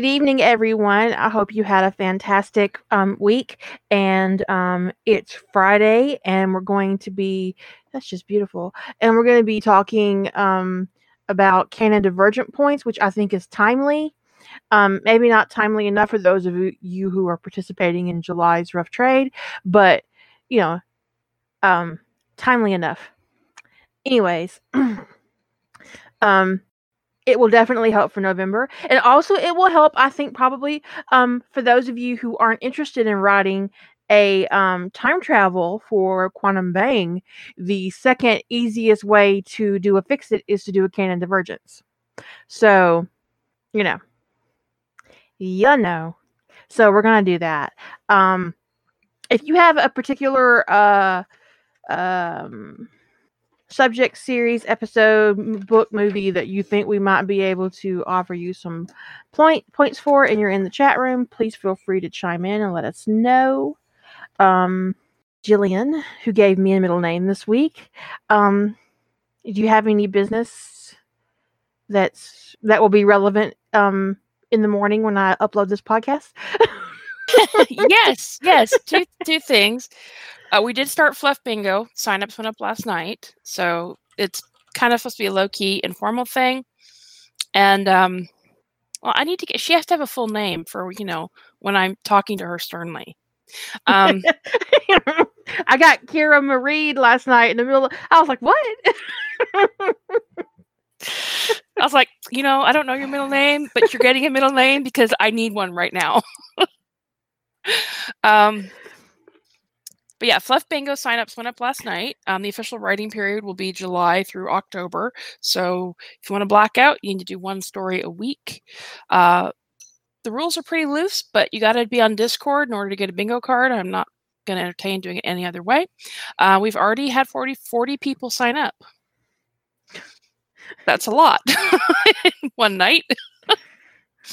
Good evening, everyone. I hope you had a fantastic um, week. And um, it's Friday, and we're going to be, that's just beautiful. And we're going to be talking um, about canon divergent points, which I think is timely. Um, maybe not timely enough for those of you who are participating in July's rough trade, but, you know, um, timely enough. Anyways, um, it will definitely help for November. And also it will help, I think, probably um, for those of you who aren't interested in writing a um, time travel for Quantum Bang, the second easiest way to do a fix it is to do a canon divergence. So, you know, you know. So we're gonna do that. Um, if you have a particular uh, um, subject series episode book movie that you think we might be able to offer you some point points for and you're in the chat room please feel free to chime in and let us know. Um jillian who gave me a middle name this week um do you have any business that's that will be relevant um in the morning when i upload this podcast yes yes two two things uh, we did start Fluff Bingo. Signups went up last night, so it's kind of supposed to be a low key, informal thing. And um, well, I need to get. She has to have a full name for you know when I'm talking to her sternly. Um, I got Kira Marie last night in the middle. Of, I was like, "What?" I was like, you know, I don't know your middle name, but you're getting a middle name because I need one right now. Um, but yeah, Fluff Bingo signups went up last night. Um, the official writing period will be July through October. So if you want to black out, you need to do one story a week. Uh, the rules are pretty loose, but you got to be on Discord in order to get a bingo card. I'm not going to entertain doing it any other way. Uh, we've already had 40, 40 people sign up. That's a lot one night.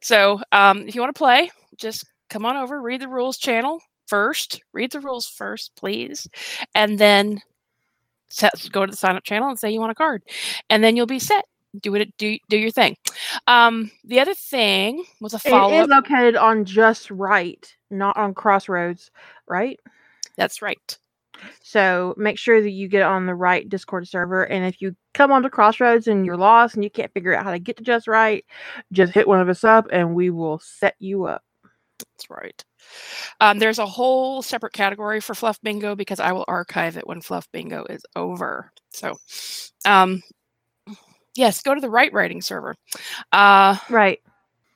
so um, if you want to play, just come on over, read the rules channel, first, read the rules first, please, and then set, go to the sign up channel and say you want a card, and then you'll be set. Do it. Do do your thing. Um, the other thing was a follow. Up. It is located on Just Right, not on Crossroads, right? That's right. So make sure that you get on the right Discord server. And if you come onto Crossroads and you're lost and you can't figure out how to get to Just Right, just hit one of us up and we will set you up. That's right. Um, there's a whole separate category for Fluff Bingo because I will archive it when Fluff Bingo is over. So, um, yes, go to the right writing server. Uh, right.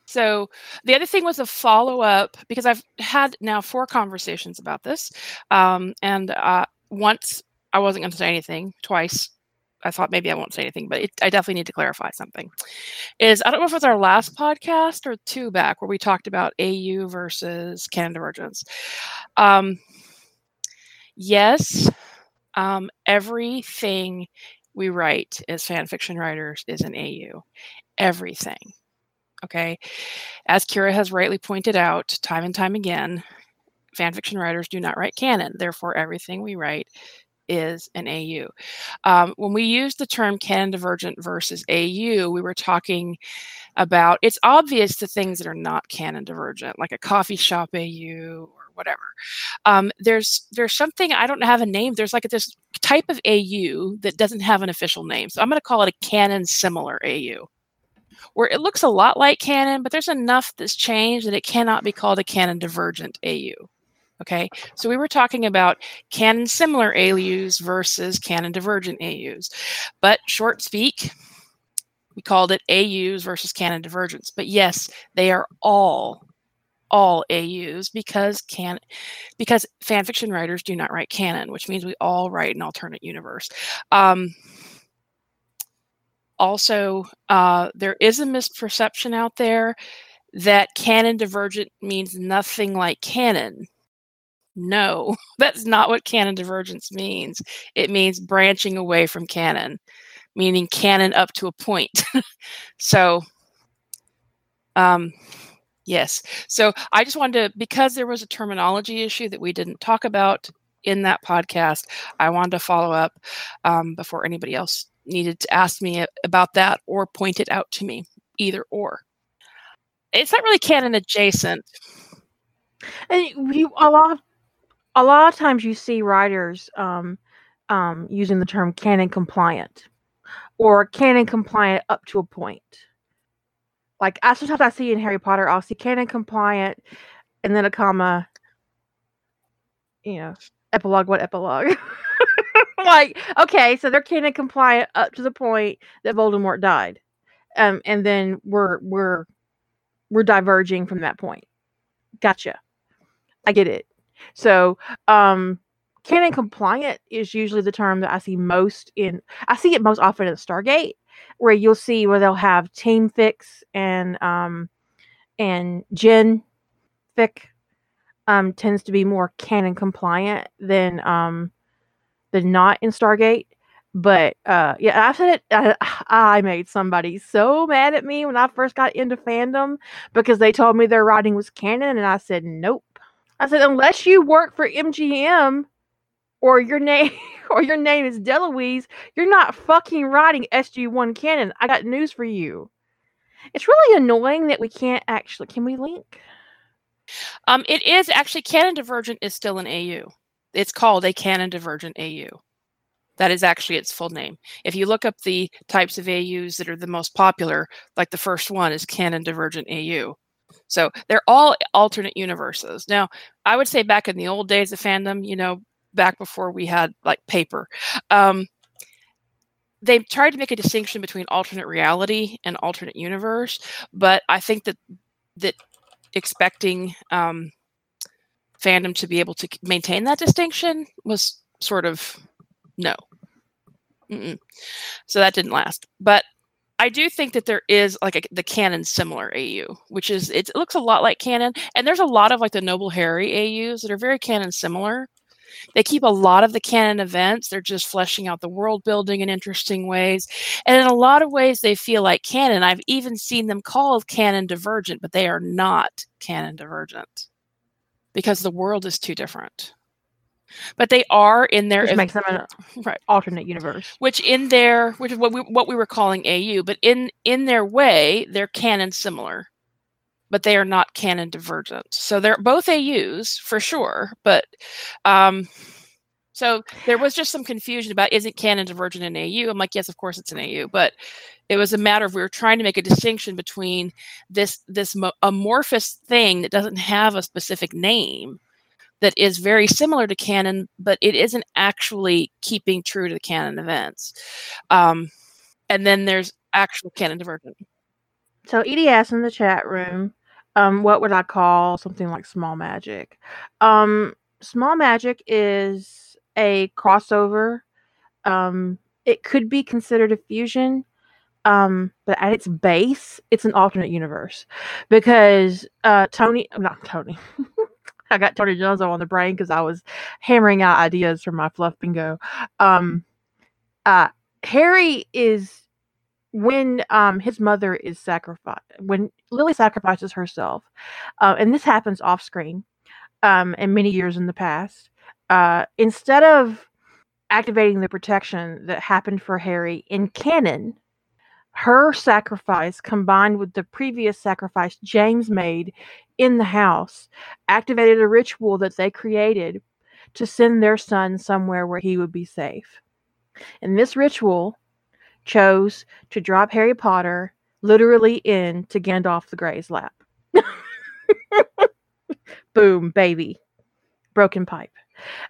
So the other thing was a follow up because I've had now four conversations about this, um, and uh, once I wasn't going to say anything. Twice I thought maybe I won't say anything, but it, I definitely need to clarify something. Is I don't know if it was our last podcast or two back where we talked about AU versus canon divergence. Um, yes, um, everything we write as fan fiction writers is an AU. Everything. Okay. As Kira has rightly pointed out time and time again, fan fiction writers do not write canon. Therefore, everything we write is an AU. Um, when we use the term canon divergent versus AU, we were talking about it's obvious the things that are not canon divergent, like a coffee shop AU or whatever. Um, there's there's something I don't have a name. There's like this type of AU that doesn't have an official name, so I'm going to call it a canon similar AU. Where it looks a lot like canon, but there's enough that's changed that it cannot be called a canon divergent AU. Okay, so we were talking about canon similar AUs versus canon divergent AUs. But short speak, we called it AUs versus canon divergence. But yes, they are all all AUs because can because fan fiction writers do not write canon, which means we all write an alternate universe. Um, also, uh, there is a misperception out there that canon divergent means nothing like canon no, that's not what canon divergence means. It means branching away from canon, meaning canon up to a point. so, um, yes. So I just wanted to, because there was a terminology issue that we didn't talk about in that podcast, I wanted to follow up um, before anybody else needed to ask me about that or point it out to me, either or. it's not really canon adjacent. And you a lot of, a lot of times you see writers um, um, using the term canon compliant or canon compliant up to a point. Like I sometimes I see in Harry Potter, I'll see canon compliant and then a comma, you know, epilogue, what epilogue? like, okay, so they're canon compliant up to the point that Voldemort died. Um, and then we're we're we're diverging from that point. Gotcha. I get it. So, um, canon compliant is usually the term that I see most in. I see it most often in Stargate, where you'll see where they'll have team fix and um, and gen fic um tends to be more canon compliant than um than not in Stargate. But uh, yeah, I said it. I, I made somebody so mad at me when I first got into fandom because they told me their writing was canon, and I said nope. I said unless you work for MGM or your name or your name is DeLuise, you're not fucking writing SG1 canon. I got news for you. It's really annoying that we can't actually. Can we link? Um, it is actually canon divergent is still an AU. It's called a canon divergent AU. That is actually its full name. If you look up the types of AUs that are the most popular, like the first one is canon divergent AU. So they're all alternate universes. Now, I would say back in the old days of fandom, you know, back before we had like paper, um, they tried to make a distinction between alternate reality and alternate universe. But I think that that expecting um, fandom to be able to maintain that distinction was sort of no. Mm-mm. So that didn't last. But I do think that there is like a, the canon similar AU, which is it looks a lot like canon, and there's a lot of like the Noble Harry AUs that are very canon similar. They keep a lot of the canon events. They're just fleshing out the world building in interesting ways, and in a lot of ways they feel like canon. I've even seen them called canon divergent, but they are not canon divergent because the world is too different but they are in their which makes them an right. alternate universe. Which in their which is what we what we were calling au but in in their way they're canon similar. But they are not canon divergent. So they're both aus for sure but um so there was just some confusion about isn't canon divergent in au i'm like yes of course it's an au but it was a matter of we were trying to make a distinction between this this amorphous thing that doesn't have a specific name that is very similar to canon, but it isn't actually keeping true to the canon events. Um, and then there's actual canon divergent. So Edie asked in the chat room, um, what would I call something like small magic? Um, small magic is a crossover. Um, it could be considered a fusion, um, but at its base, it's an alternate universe because uh, Tony, I'm not Tony, I got Tony Jones on the brain because I was hammering out ideas for my fluff bingo. Um, uh, Harry is when um his mother is sacrificed when Lily sacrifices herself, uh, and this happens off screen, um, and many years in the past. Uh, instead of activating the protection that happened for Harry in canon, her sacrifice combined with the previous sacrifice James made in the house activated a ritual that they created to send their son somewhere where he would be safe. And this ritual chose to drop Harry Potter literally into Gandalf the Grey's lap. Boom, baby. Broken pipe.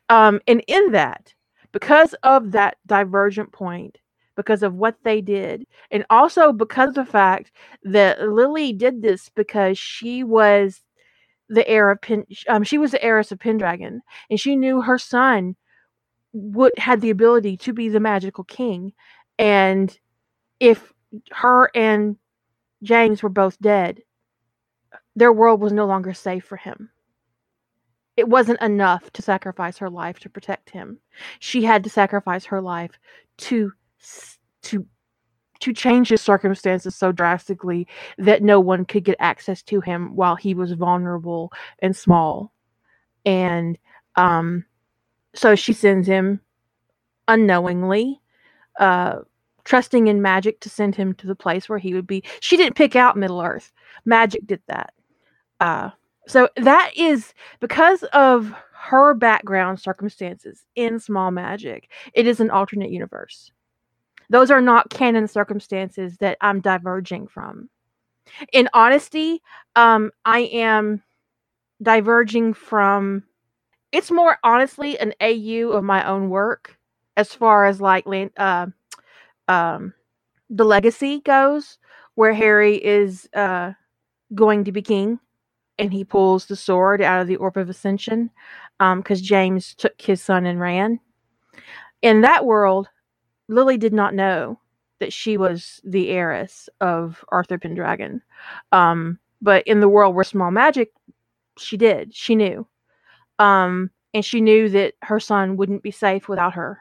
Um, and in that, because of that divergent point, because of what they did, and also because of the fact that Lily did this because she was the heir of Pen, um, she was the heiress of Pendragon, and she knew her son would had the ability to be the magical king, and if her and James were both dead, their world was no longer safe for him. It wasn't enough to sacrifice her life to protect him. She had to sacrifice her life to to to change his circumstances so drastically that no one could get access to him while he was vulnerable and small. And um, so she sends him unknowingly uh, trusting in magic to send him to the place where he would be. She didn't pick out Middle Earth. Magic did that. Uh, so that is because of her background circumstances in small magic. It is an alternate universe. Those are not canon circumstances that I'm diverging from. In honesty, um, I am diverging from. It's more honestly an AU of my own work as far as like uh, um, the legacy goes, where Harry is uh, going to be king and he pulls the sword out of the Orb of Ascension because um, James took his son and ran. In that world, Lily did not know that she was the heiress of Arthur Pendragon. Um, but in the world where small magic, she did. She knew. Um, and she knew that her son wouldn't be safe without her.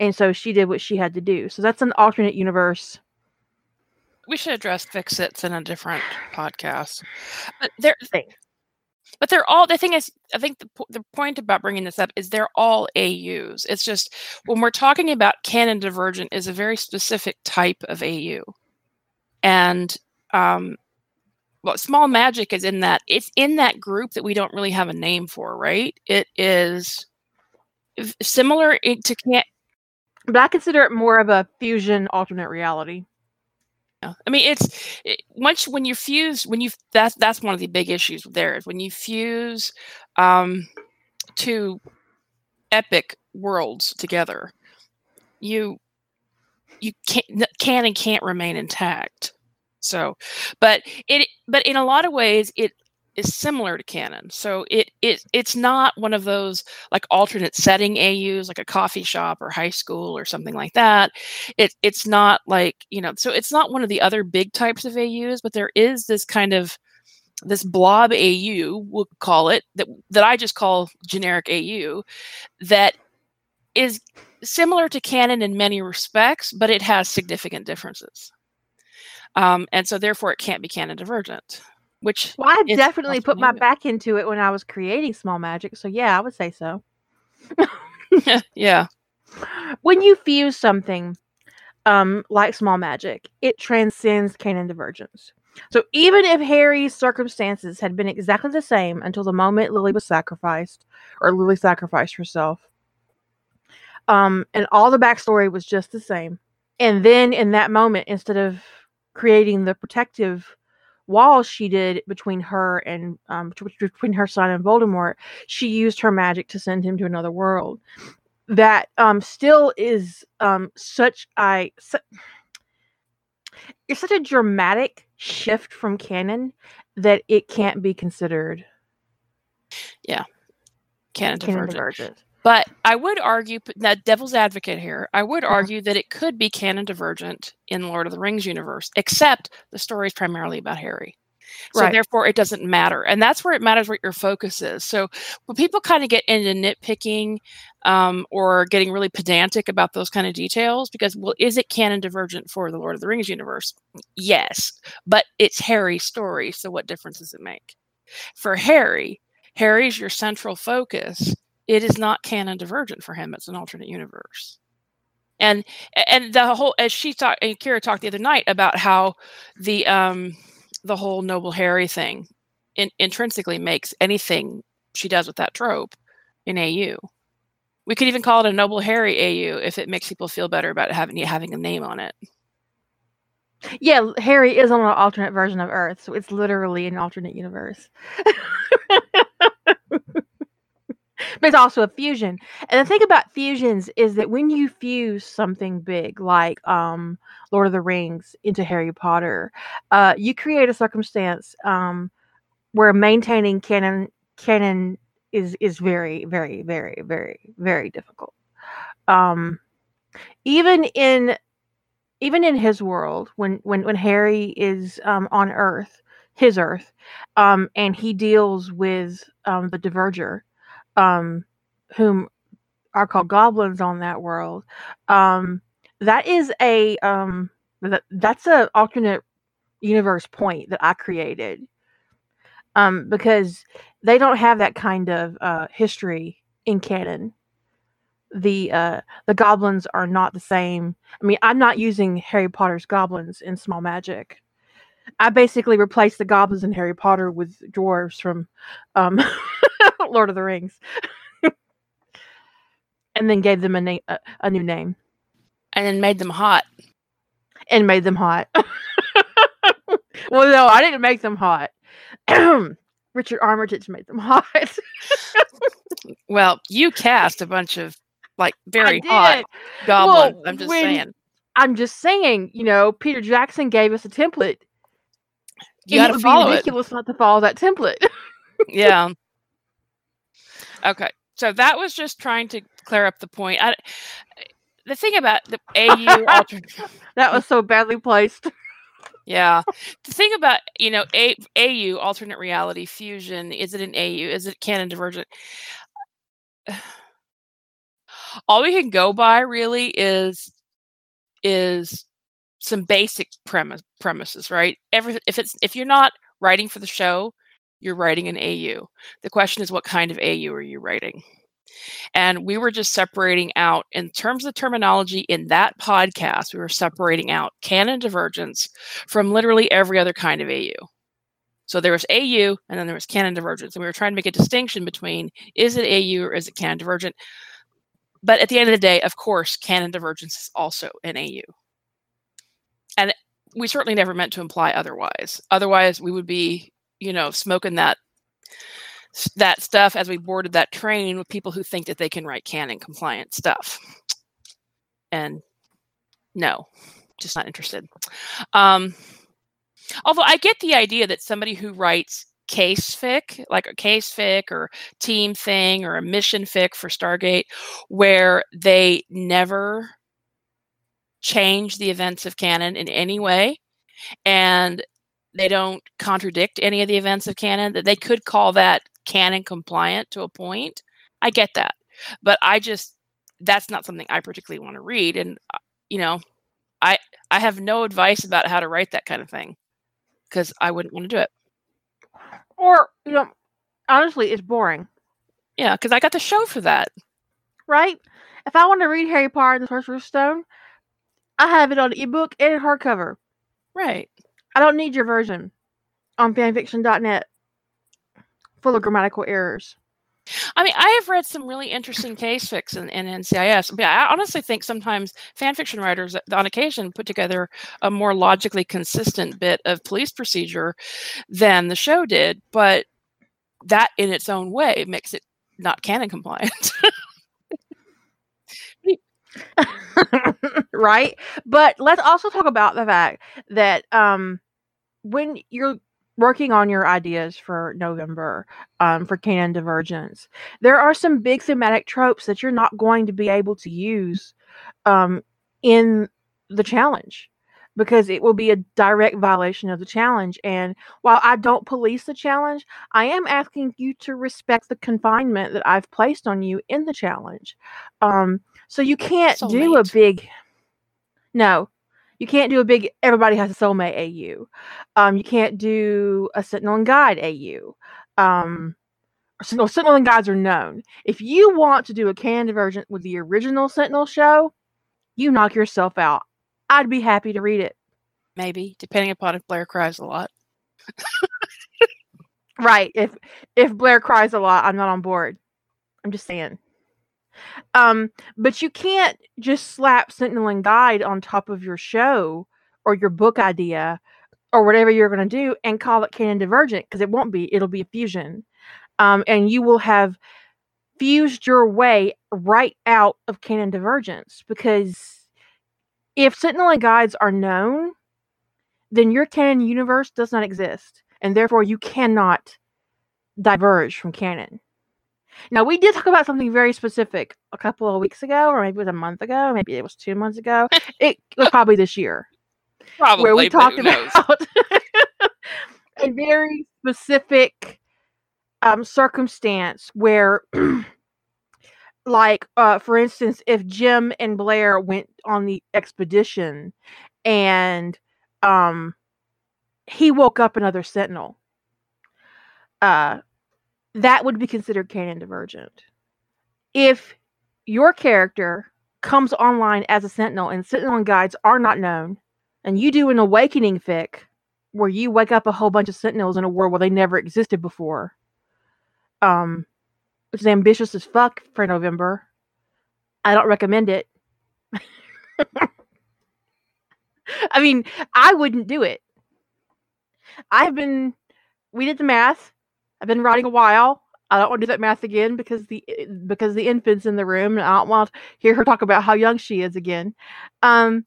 And so she did what she had to do. So that's an alternate universe. We should address fix-its in a different podcast. But there, but they're all the thing is i think the, the point about bringing this up is they're all aus it's just when we're talking about canon divergent is a very specific type of au and um well small magic is in that it's in that group that we don't really have a name for right? It is similar to can't but i consider it more of a fusion alternate reality I mean, it's it, once when you fuse when you that's that's one of the big issues there is when you fuse um, two epic worlds together, you you can't can and can't remain intact. So, but it but in a lot of ways it is similar to canon. So it it it's not one of those like alternate setting AUs like a coffee shop or high school or something like that. It it's not like, you know, so it's not one of the other big types of AUs, but there is this kind of this blob AU, we'll call it, that that I just call generic AU, that is similar to canon in many respects, but it has significant differences. Um, and so therefore it can't be canon divergent which well, I definitely put my back into it when I was creating small magic. So yeah, I would say so. yeah. When you fuse something um, like small magic, it transcends canon divergence. So even if Harry's circumstances had been exactly the same until the moment Lily was sacrificed, or Lily sacrificed herself, um, and all the backstory was just the same, and then in that moment, instead of creating the protective wall she did between her and um, between her son and Voldemort, she used her magic to send him to another world. That um, still is um, such a su- it's such a dramatic shift from canon that it can't be considered. Yeah, canon, canon divergent. divergent. But I would argue, that devil's advocate here, I would uh-huh. argue that it could be canon divergent in Lord of the Rings universe, except the story is primarily about Harry. So right. therefore, it doesn't matter, and that's where it matters what your focus is. So when people kind of get into nitpicking um, or getting really pedantic about those kind of details, because well, is it canon divergent for the Lord of the Rings universe? Yes, but it's Harry's story, so what difference does it make? For Harry, Harry's your central focus it is not canon divergent for him. It's an alternate universe. And and the whole as she talked and Kira talked the other night about how the um the whole noble Harry thing in, intrinsically makes anything she does with that trope in AU. We could even call it a noble Harry AU if it makes people feel better about having having a name on it. Yeah, Harry is on an alternate version of Earth, so it's literally an alternate universe. but it's also a fusion. And the thing about fusions is that when you fuse something big like um, Lord of the Rings into Harry Potter, uh, you create a circumstance um, where maintaining canon canon is is very very very very very difficult. Um, even in even in his world, when when when Harry is um, on Earth, his Earth, um, and he deals with um, the Diverger um, whom are called goblins on that world. Um, that is a um, that, that's a alternate universe point that I created. Um, because they don't have that kind of uh, history in canon. the uh, the goblins are not the same. I mean, I'm not using Harry Potter's goblins in Small Magic. I basically replaced the goblins in Harry Potter with dwarves from um, Lord of the Rings, and then gave them a, na- a, a new name And then made them hot. and made them hot. well, no, I didn't make them hot. Richard Armitage made them hot. Well, you cast a bunch of like very hot goblins. Well, I'm just when- saying. I'm just saying, you know, Peter Jackson gave us a template. You it would follow be it. ridiculous not to follow that template. yeah. Okay. So that was just trying to clear up the point. I, the thing about the AU alternate, that was so badly placed. yeah. The thing about you know A, AU alternate reality fusion is it an AU? Is it canon divergent? All we can go by really is is some basic premise premises, right? Every if it's if you're not writing for the show, you're writing an AU. The question is what kind of AU are you writing? And we were just separating out in terms of terminology in that podcast, we were separating out canon divergence from literally every other kind of AU. So there was AU and then there was canon divergence. And we were trying to make a distinction between is it AU or is it canon divergent? But at the end of the day, of course, canon divergence is also an AU. And we certainly never meant to imply otherwise. Otherwise, we would be, you know, smoking that that stuff as we boarded that train with people who think that they can write canon compliant stuff. And no, just not interested. Um, although I get the idea that somebody who writes case fic, like a case fic or team thing or a mission fic for Stargate, where they never change the events of canon in any way and they don't contradict any of the events of canon, that they could call that canon compliant to a point. I get that. But I just, that's not something I particularly want to read. And, uh, you know, I, I have no advice about how to write that kind of thing because I wouldn't want to do it. Or, you know, honestly, it's boring, Yeah, because I got the show for that. right? If I want to read Harry Potter and the Sorcerer's Stone, I have it on ebook and hardcover. Right. I don't need your version on fanfiction.net full of grammatical errors. I mean, I have read some really interesting case fics in, in NCIS. I, mean, I honestly think sometimes fan fiction writers, uh, on occasion, put together a more logically consistent bit of police procedure than the show did. But that, in its own way, makes it not canon compliant. right? But let's also talk about the fact that um when you're working on your ideas for November um, for canon divergence, there are some big thematic tropes that you're not going to be able to use um, in the challenge because it will be a direct violation of the challenge. And while I don't police the challenge, I am asking you to respect the confinement that I've placed on you in the challenge. Um, so you can't do a big no. You can't do a big everybody has a soulmate AU. Um, you can't do a Sentinel and Guide AU. Um, Sentinel, Sentinel and Guides are known. If you want to do a canon divergent with the original Sentinel show, you knock yourself out. I'd be happy to read it. Maybe, depending upon if Blair cries a lot. Right. If if Blair cries a lot, I'm not on board. I'm just saying. Um, but you can't just slap Sentinel and Guide on top of your show or your book idea or whatever you're going to do and call it canon divergent because it won't be. It'll be a fusion. Um, and you will have fused your way right out of canon divergence because if Sentinel and Guides are known, then your canon universe does not exist. And therefore, you cannot diverge from canon. Now, we did talk about something very specific a couple of weeks ago, or maybe it was a month ago, maybe it was two months ago. it was probably this year, Probably. where we talked about a very specific um, circumstance where, like, uh, for instance, if Jim and Blair went on the expedition and um, he woke up another Sentinel, uh, that would be considered canon divergent. If your character comes online as a sentinel and sentinel guides are not known and you do an awakening fic where you wake up a whole bunch of sentinels in a world where they never existed before um which is ambitious as fuck for november i don't recommend it. I mean i wouldn't do it. I've been we did the math i've been writing a while I don't want to do that math again because the because the infant's in the room, and I don't want to hear her talk about how young she is again. Um,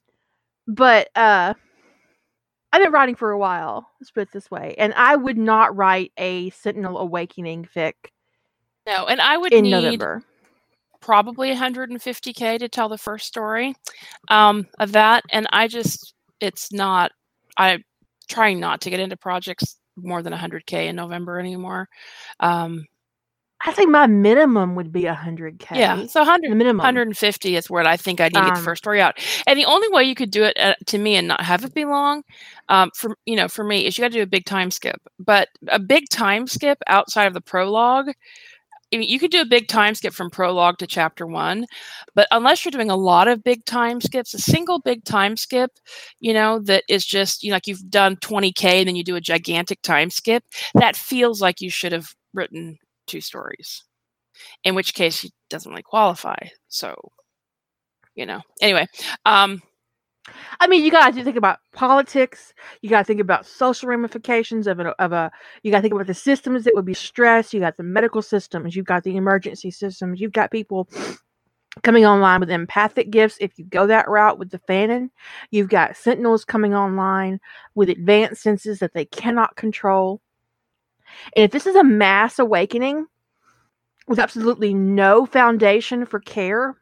but uh, I've been writing for a while. Let's put it this way, and I would not write a Sentinel Awakening fic. No, and I would in need November. probably 150k to tell the first story um, of that, and I just it's not. I'm trying not to get into projects more than 100k in November anymore. Um, I think my minimum would be hundred k. Yeah, so 100, the minimum. 150 is what I think I need to get the Um, first story out. And the only way you could do it uh, to me and not have it be long, um, for you know, for me, is you got to do a big time skip. But a big time skip outside of the prologue, I mean, you could do a big time skip from prologue to chapter one, but unless you're doing a lot of big time skips, a single big time skip, you know, that is just you know, like you've done 20k and then you do a gigantic time skip, that feels like you should have written two stories in which case he doesn't really qualify. So, you know. Anyway, um, I mean, you got to think about politics. You got to think about social ramifications of of a. You got to think about the systems that would be stressed. You got the medical systems. You've got the emergency systems. You've got people coming online with empathic gifts. If you go that route with the Fanon, you've got Sentinels coming online with advanced senses that they cannot control. And if this is a mass awakening with absolutely no foundation for care,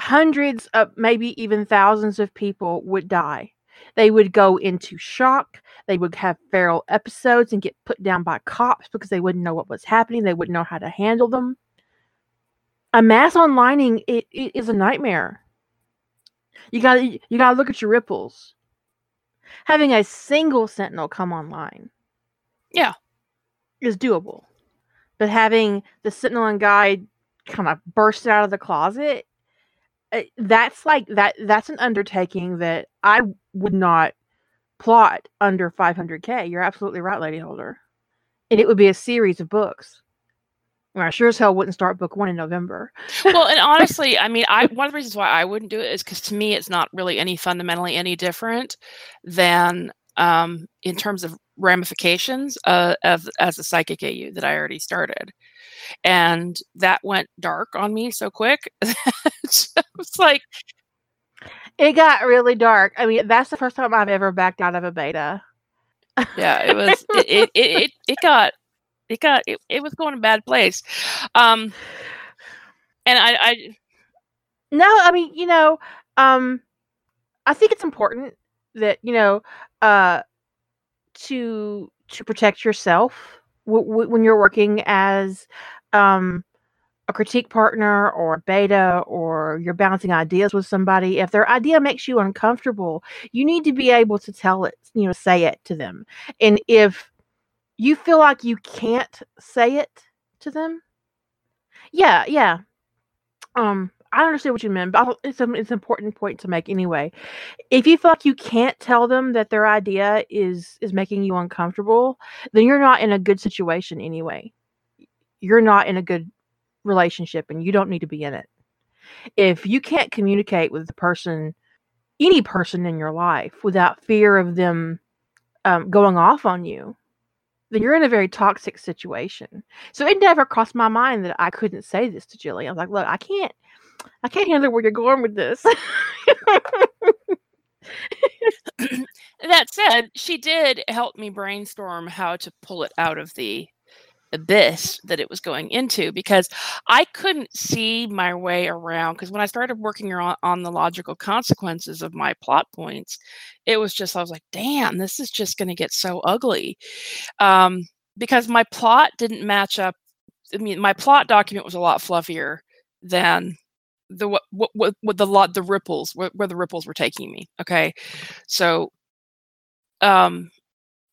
hundreds of maybe even thousands of people would die. They would go into shock. They would have feral episodes and get put down by cops because they wouldn't know what was happening. They wouldn't know how to handle them. A mass onlining it, it is a nightmare. You got you got to look at your ripples. Having a single sentinel come online, Yeah. is doable, but having the sentinel and guide kind of burst out of the closet that's like that that's an undertaking that i would not plot under 500k you're absolutely right lady holder. And it would be a series of books. And i sure as hell wouldn't start book one in november. Well, and honestly, I mean, I one of the reasons why I wouldn't do it is because to me, it's not really any fundamentally any different than um, in terms of ramifications uh, of as a psychic AU that I already started, and that went dark on me so quick. it's like, it got really dark i mean that's the first time i've ever backed out of a beta yeah, it was it it, it, it, it got it got it, it was going a bad place. Um, and I, I No, I mean, you know, um, I think it's important that you know, uh, to to protect yourself w- w- when you're working as um a critique partner or beta or you're bouncing ideas with somebody. If their idea makes you uncomfortable, you need to be able to tell it, you know, say it to them. And if you feel like you can't say it to them, yeah, yeah, um i understand what you meant but it's, a, it's an important point to make anyway. If you feel like you can't tell them that their idea is is making you uncomfortable then you're not in a good situation anyway. You're not in a good relationship and you don't need to be in it. If you can't communicate with the person any person in your life without fear of them um, going off on you then you're in a very toxic situation. So it never crossed my mind that I couldn't say this to Jillian. I was like, look, I can't I can't handle where you're going with this. that said, she did help me brainstorm how to pull it out of the abyss that it was going into because I couldn't see my way around. Because when I started working on, on the logical consequences of my plot points, it was just, I was like, damn, this is just going to get so ugly. Um, because my plot didn't match up. I mean, my plot document was a lot fluffier than the what what what, the lot the ripples where, where the ripples were taking me okay so um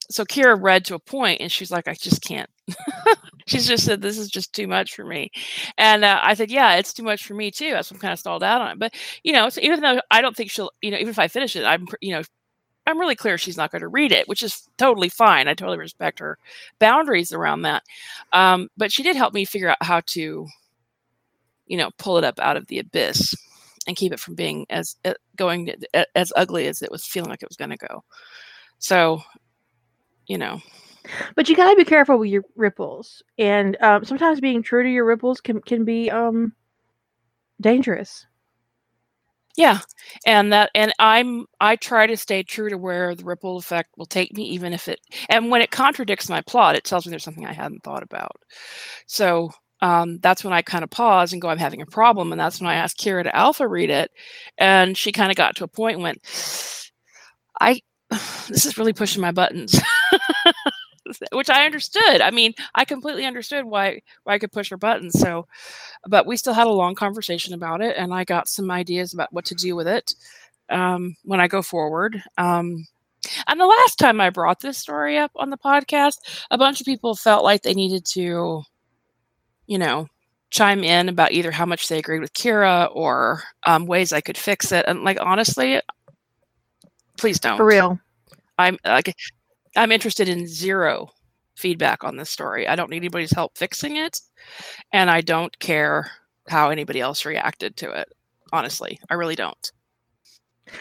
so Kira read to a point and she's like, I just can't. she's just said, this is just too much for me. And uh, I said, yeah, it's too much for me too. What I'm kind of stalled out on it. But, you know, so even though I don't think she'll, you know, even if I finish it, I'm, you know, I'm really clear she's not going to read it, which is totally fine. I totally respect her boundaries around that. Um, but she did help me figure out how to, you know, pull it up out of the abyss and keep it from being as uh, going as ugly as it was feeling like it was going to go. So, you know, but you gotta be careful with your ripples, and um, sometimes being true to your ripples can can be um, dangerous. Yeah, and that and I'm I try to stay true to where the ripple effect will take me, even if it and when it contradicts my plot, it tells me there's something I hadn't thought about. So um, that's when I kind of pause and go, I'm having a problem, and that's when I asked Kira to alpha read it, and she kind of got to a point and went, I this is really pushing my buttons. which I understood. I mean, I completely understood why why I could push her buttons. So, but we still had a long conversation about it, and I got some ideas about what to do with it um, when I go forward. Um, and the last time I brought this story up on the podcast, a bunch of people felt like they needed to, you know, chime in about either how much they agreed with Kira or um, ways I could fix it. And like honestly, please don't. For real. I'm like I'm interested in zero feedback on this story. I don't need anybody's help fixing it, and I don't care how anybody else reacted to it. Honestly, I really don't.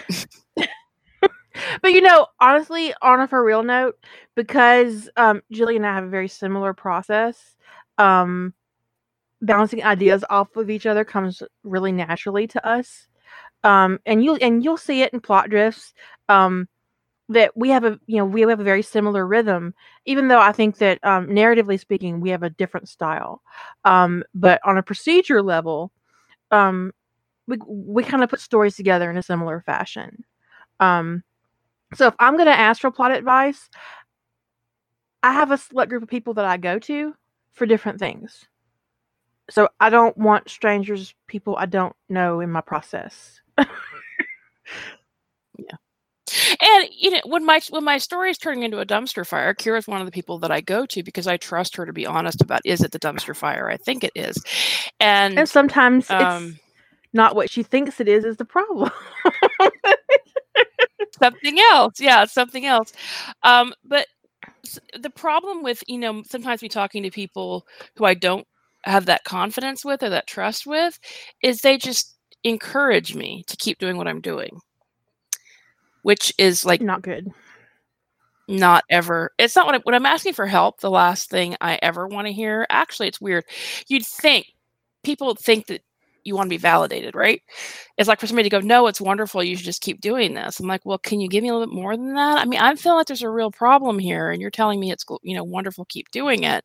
but you know, honestly, on a for real note, because um, Julie and I have a very similar process, um, bouncing ideas off of each other comes really naturally to us. Um, and you and you'll see it in plot drifts. Um, that we have a you know we have a very similar rhythm even though i think that um, narratively speaking we have a different style um, but on a procedure level um, we, we kind of put stories together in a similar fashion um, so if i'm going to ask for plot advice i have a select group of people that i go to for different things so i don't want strangers people i don't know in my process yeah and you know, when my when my story is turning into a dumpster fire, Kira's one of the people that I go to because I trust her to be honest about is it the dumpster fire? I think it is, and and sometimes um, it's not what she thinks it is is the problem. something else, yeah, something else. Um, but the problem with you know sometimes me talking to people who I don't have that confidence with or that trust with is they just encourage me to keep doing what I'm doing which is like not good. Not ever. It's not what, I, when I'm asking for help. The last thing I ever want to hear. Actually, it's weird. You'd think people think that you want to be validated, right? It's like for somebody to go, "No, it's wonderful. You should just keep doing this." I'm like, "Well, can you give me a little bit more than that?" I mean, I'm feeling like there's a real problem here, and you're telling me it's you know wonderful. Keep doing it.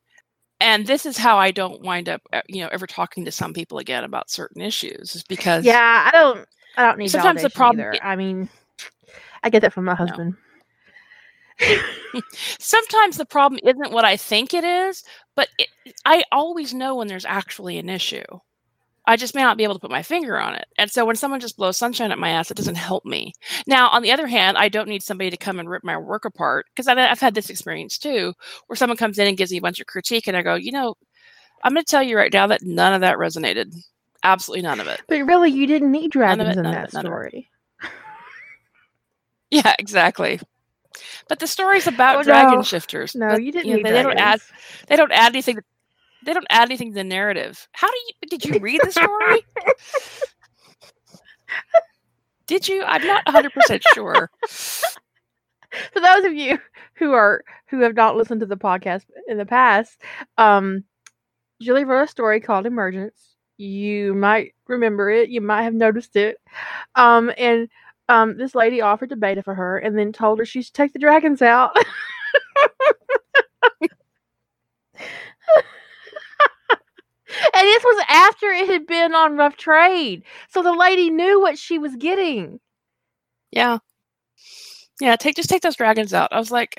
And this is how I don't wind up, uh, you know, ever talking to some people again about certain issues, is because yeah, I don't, I don't need sometimes the problem. Either. I mean, I get that from my husband. No. Sometimes the problem isn't what I think it is, but it, I always know when there's actually an issue. I just may not be able to put my finger on it. And so when someone just blows sunshine at my ass, it doesn't help me. Now, on the other hand, I don't need somebody to come and rip my work apart because I've had this experience too, where someone comes in and gives me a bunch of critique, and I go, you know, I'm going to tell you right now that none of that resonated. Absolutely none of it. But really, you didn't need dragons it, in that story. Yeah, exactly. But the story's about oh, dragon no. shifters. No, but, you didn't. You know, they, they don't add. They don't add anything. They don't add anything to the narrative. How do you? Did you read the story? did you? I'm not 100 percent sure. For those of you who are who have not listened to the podcast in the past, um, Julie wrote a story called Emergence. You might remember it. You might have noticed it. Um, and um, this lady offered to beta for her and then told her she should take the dragons out. and this was after it had been on rough trade. So the lady knew what she was getting. Yeah. Yeah, take just take those dragons out. I was like,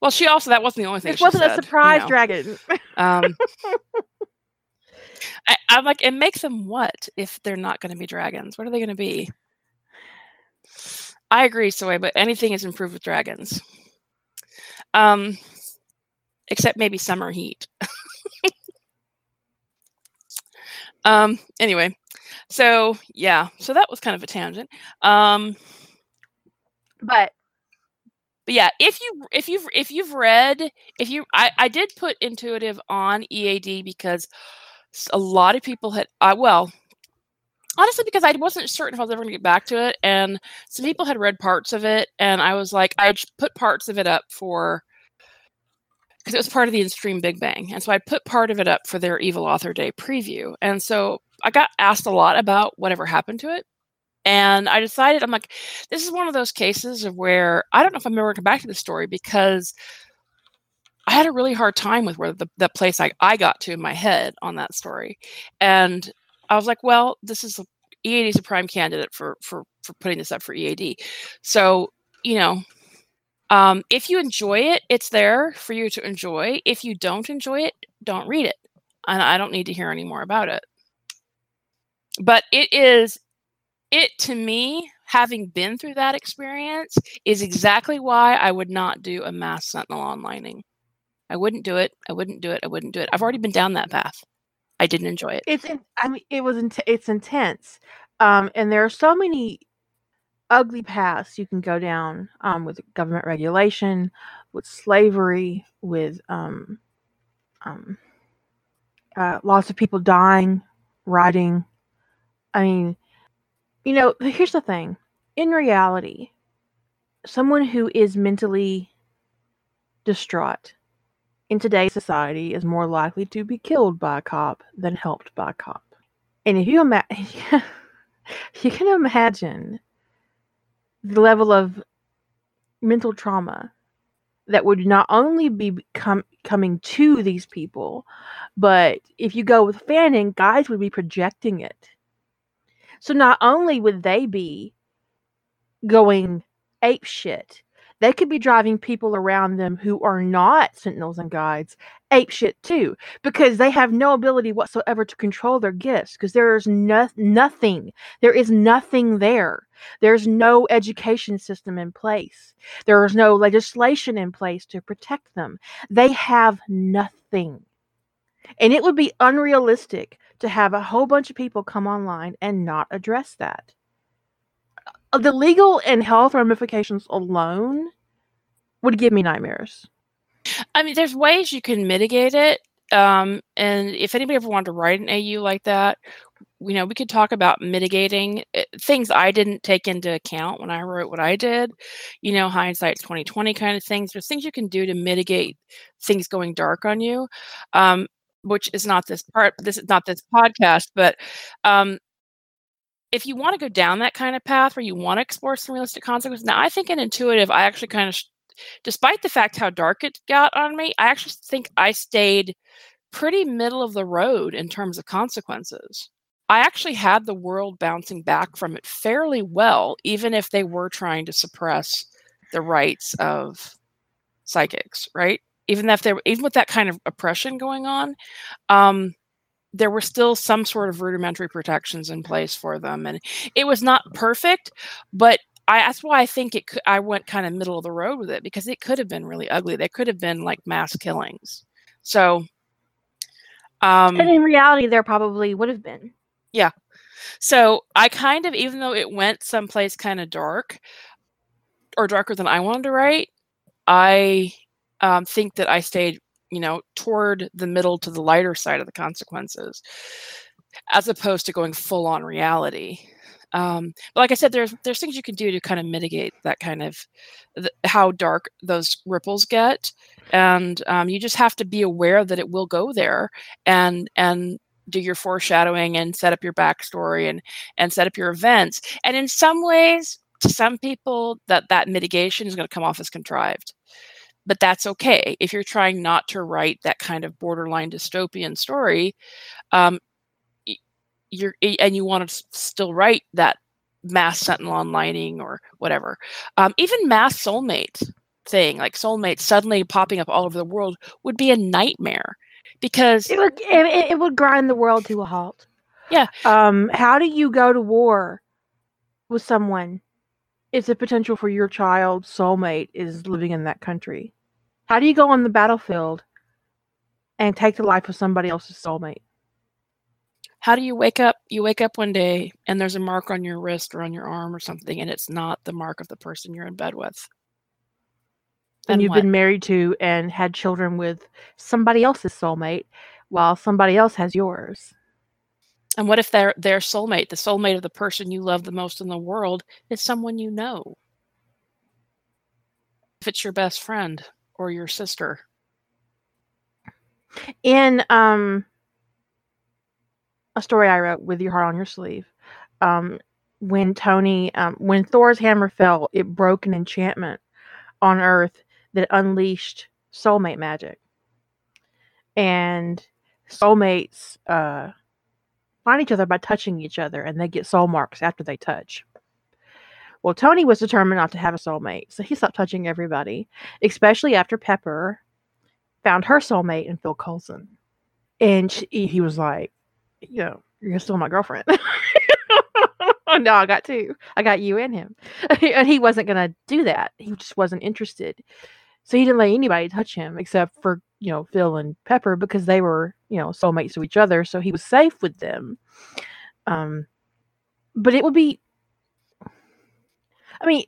well, she also that wasn't the only thing. It wasn't said, a surprise you know. dragon. um, I, I'm like, it makes them what if they're not going to be dragons? What are they going to be? I agree, Soy, but anything is improved with dragons. Um, except maybe summer heat. um, anyway, so yeah, so that was kind of a tangent. Um, but but yeah, if you if you've if you've read if you I I did put intuitive on EAD because a lot of people had I well honestly because I wasn't certain if I was ever going to get back to it and some people had read parts of it and I was like I put parts of it up for because it was part of the Extreme Big Bang. And so I put part of it up for their Evil Author Day preview. And so I got asked a lot about whatever happened to it. And I decided, I'm like, this is one of those cases of where I don't know if I'm ever going to come back to the story because I had a really hard time with where the, the place I, I got to in my head on that story. And I was like, well, this is a, EAD is a prime candidate for, for, for putting this up for EAD. So, you know, um, if you enjoy it, it's there for you to enjoy. If you don't enjoy it, don't read it. And I don't need to hear any more about it. But it is, it to me, having been through that experience, is exactly why I would not do a mass sentinel onlining. I wouldn't do it. I wouldn't do it. I wouldn't do it. I've already been down that path. I didn't enjoy it. It's, in, I mean, it was, in, it's intense. Um, and there are so many ugly paths you can go down um, with government regulation, with slavery, with um, um, uh, lots of people dying, rioting. I mean, you know, here's the thing. In reality, someone who is mentally distraught in today's society is more likely to be killed by a cop than helped by a cop. And if you imagine, you can imagine the level of mental trauma that would not only be com- coming to these people, but if you go with fanon, guys would be projecting it. So not only would they be going ape shit, they could be driving people around them who are not sentinels and guides ape shit too, because they have no ability whatsoever to control their gifts, because there is no- nothing, there is nothing there. There's no education system in place. There is no legislation in place to protect them. They have nothing. And it would be unrealistic to have a whole bunch of people come online and not address that. Uh, the legal and health ramifications alone would give me nightmares. I mean, there's ways you can mitigate it. Um, and if anybody ever wanted to write an AU like that, you know, we could talk about mitigating eh, things I didn't take into account when I wrote what I did. You know, hindsight's 2020 kind of things. There's things you can do to mitigate things going dark on you. Um, which is not this part this is not this podcast, but um if you want to go down that kind of path where you want to explore some realistic consequences, now I think in intuitive, I actually kind of, sh- despite the fact how dark it got on me, I actually think I stayed pretty middle of the road in terms of consequences. I actually had the world bouncing back from it fairly well, even if they were trying to suppress the rights of psychics, right? Even if they were, even with that kind of oppression going on, um, there were still some sort of rudimentary protections in place for them, and it was not perfect, but I, that's why I think it. Could, I went kind of middle of the road with it because it could have been really ugly. They could have been like mass killings. So, um, and in reality, there probably would have been. Yeah. So I kind of, even though it went someplace kind of dark or darker than I wanted to write, I um, think that I stayed, you know, toward the middle to the lighter side of the consequences, as opposed to going full on reality. Um, but like I said, there's there's things you can do to kind of mitigate that kind of th- how dark those ripples get, and um, you just have to be aware that it will go there, and and do your foreshadowing and set up your backstory and and set up your events. And in some ways, to some people, that that mitigation is going to come off as contrived. But that's okay if you're trying not to write that kind of borderline dystopian story. Um, you're and you want to still write that mass sentinel onlining or whatever. Um, even mass soulmate thing, like soulmates suddenly popping up all over the world, would be a nightmare because it would it, it would grind the world to a halt. Yeah. Um, how do you go to war with someone if the potential for your child's soulmate is living in that country? How do you go on the battlefield and take the life of somebody else's soulmate? How do you wake up? You wake up one day and there's a mark on your wrist or on your arm or something, and it's not the mark of the person you're in bed with. And you've what? been married to and had children with somebody else's soulmate while somebody else has yours. And what if their their soulmate, the soulmate of the person you love the most in the world, is someone you know? If it's your best friend or your sister. In um a story I wrote with your heart on your sleeve, um, when Tony, um, when Thor's hammer fell, it broke an enchantment on Earth that unleashed soulmate magic, and soulmates uh, find each other by touching each other, and they get soul marks after they touch. Well, Tony was determined not to have a soulmate, so he stopped touching everybody, especially after Pepper found her soulmate in Phil Coulson, and she, he was like you know, you're still my girlfriend. no, I got two. I got you and him. and he wasn't going to do that. He just wasn't interested. So he didn't let anybody touch him except for, you know, Phil and Pepper because they were, you know, soulmates to each other. So he was safe with them. Um, but it would be, I mean,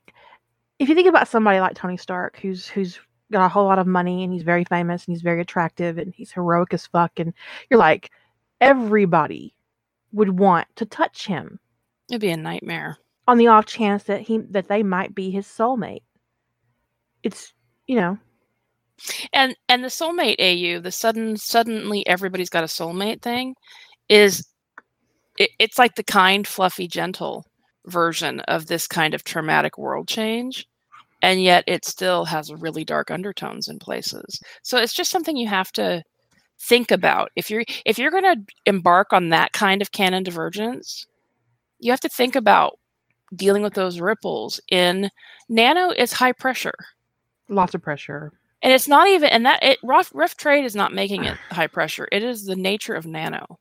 if you think about somebody like Tony Stark, who's who's got a whole lot of money and he's very famous and he's very attractive and he's heroic as fuck and you're like everybody would want to touch him It'd be a nightmare. on the off chance that he that they might be his soulmate. It's you know And and the soulmate AU, the sudden suddenly everybody's got a soulmate thing, is it, it's like the kind, fluffy, gentle version of this kind of traumatic world change. And yet it still has really dark undertones in places. So it's just something you have to think about. If you're if you're gonna embark on that kind of canon divergence, you have to think about dealing with those ripples in nano is high pressure lots of pressure. and it's not even and that it rough rift trade is not making it high pressure it is the nature of nano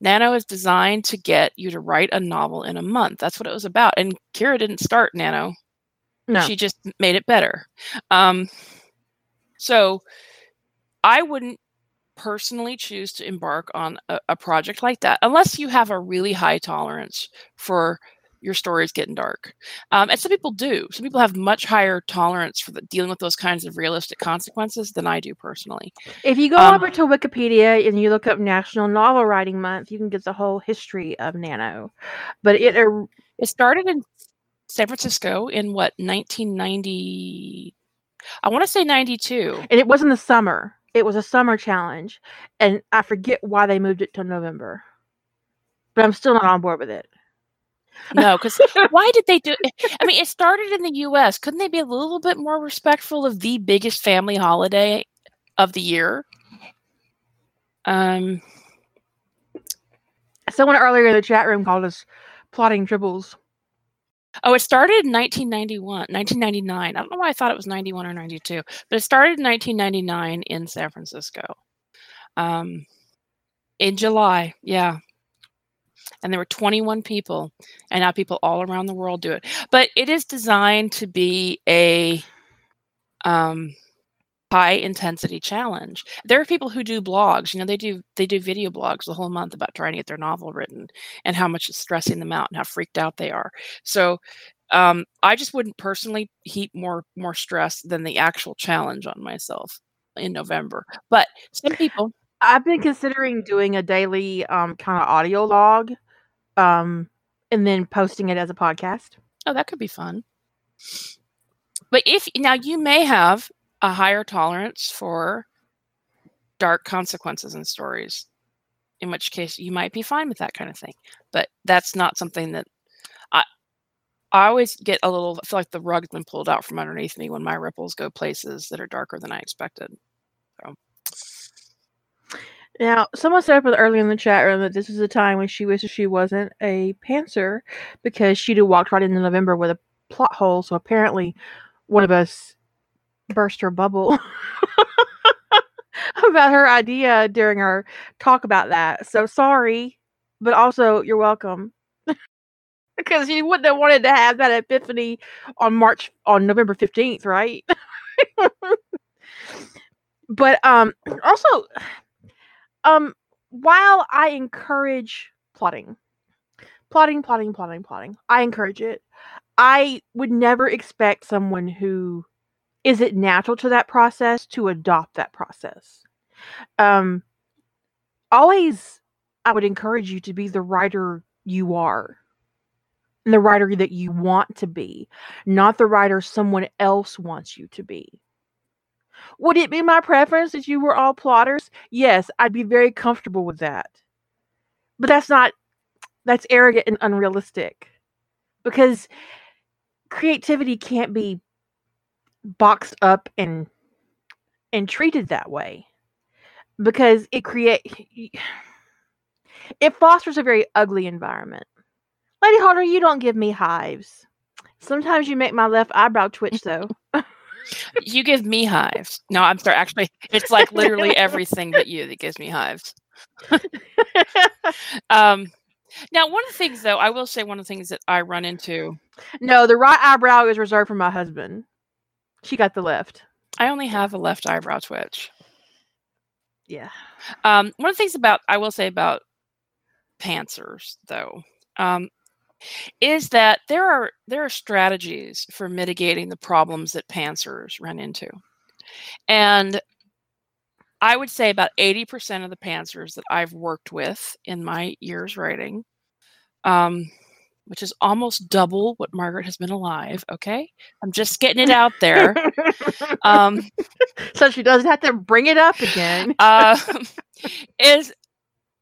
nano is designed to get you to write a novel in a month. That's what it was about and kira didn't start nano. No, she just made it better. Um, so i wouldn't personally choose to embark on a, a project like that unless you have a really high tolerance for your stories getting dark um, and some people do some people have much higher tolerance for the, dealing with those kinds of realistic consequences than i do personally if you go um, over to Wikipedia and you look up National Novel Writing Month, you can get the whole history of Nano. But it er- it started in san francisco in what 1990 i want to say 92 and it was in the summer. It was a summer challenge, and I forget why they moved it to November. But I'm still not on board with it. No, because why did they do? I mean, it started in the U.S. Couldn't they be a little bit more respectful of the biggest family holiday of the year? Um, Someone earlier in the chat room called us plotting triples. oh, it started in 1991, 1999. I don't know why I thought it was 91 or 92, but it started in 1999 in San Francisco. Um, in July, yeah. And there were 21 people, and now people all around the world do it. But it is designed to be a um, high intensity challenge. There are people who do blogs. You know, they do they do video blogs the whole month about trying to get their novel written and how much it's stressing them out and how freaked out they are. So um, I just wouldn't personally heap more more stress than the actual challenge on myself in November. But some people, I've been considering doing a daily um, kind of audio log um, and then posting it as a podcast. oh, that could be fun. But if now you may have a higher tolerance for dark consequences in stories, in which case you might be fine with that kind of thing. But that's not something that I I always get a little I feel like the rug's been pulled out from underneath me when my ripples go places that are darker than I expected. Now, someone said up earlier in the chat room that this is a time when she wishes she wasn't a pantser because she'd have walked right into November with a plot hole. So apparently, one of us burst her bubble about her idea during our talk about that. So sorry, but also you're welcome. because you wouldn't have wanted to have that epiphany on March on November 15th, right? but um also um while I encourage plotting, plotting, plotting, plotting, plotting, I encourage it. I would never expect someone who is it natural to that process to adopt that process. Um, always, I would encourage you to be the writer you are, the writer that you want to be, not the writer someone else wants you to be. Would it be my preference that you were all plotters? Yes, I'd be very comfortable with that. But that's not that's arrogant and unrealistic. Because creativity can't be boxed up and and treated that way. Because it create it fosters a very ugly environment. Lady hunter you don't give me hives. Sometimes you make my left eyebrow twitch though. you give me hives. No, I'm sorry. Actually, it's like literally everything but you that gives me hives. um, now, one of the things, though, I will say one of the things that I run into. No, the right eyebrow is reserved for my husband. She got the left. I only have a left eyebrow twitch. Yeah. Um, one of the things about I will say about pantsers, though, um, is that there are there are strategies for mitigating the problems that pantsers run into. And I would say about 80% of the pantsers that I've worked with in my years writing, um, which is almost double what Margaret has been alive. Okay. I'm just getting it out there. um, so she doesn't have to bring it up again. uh, is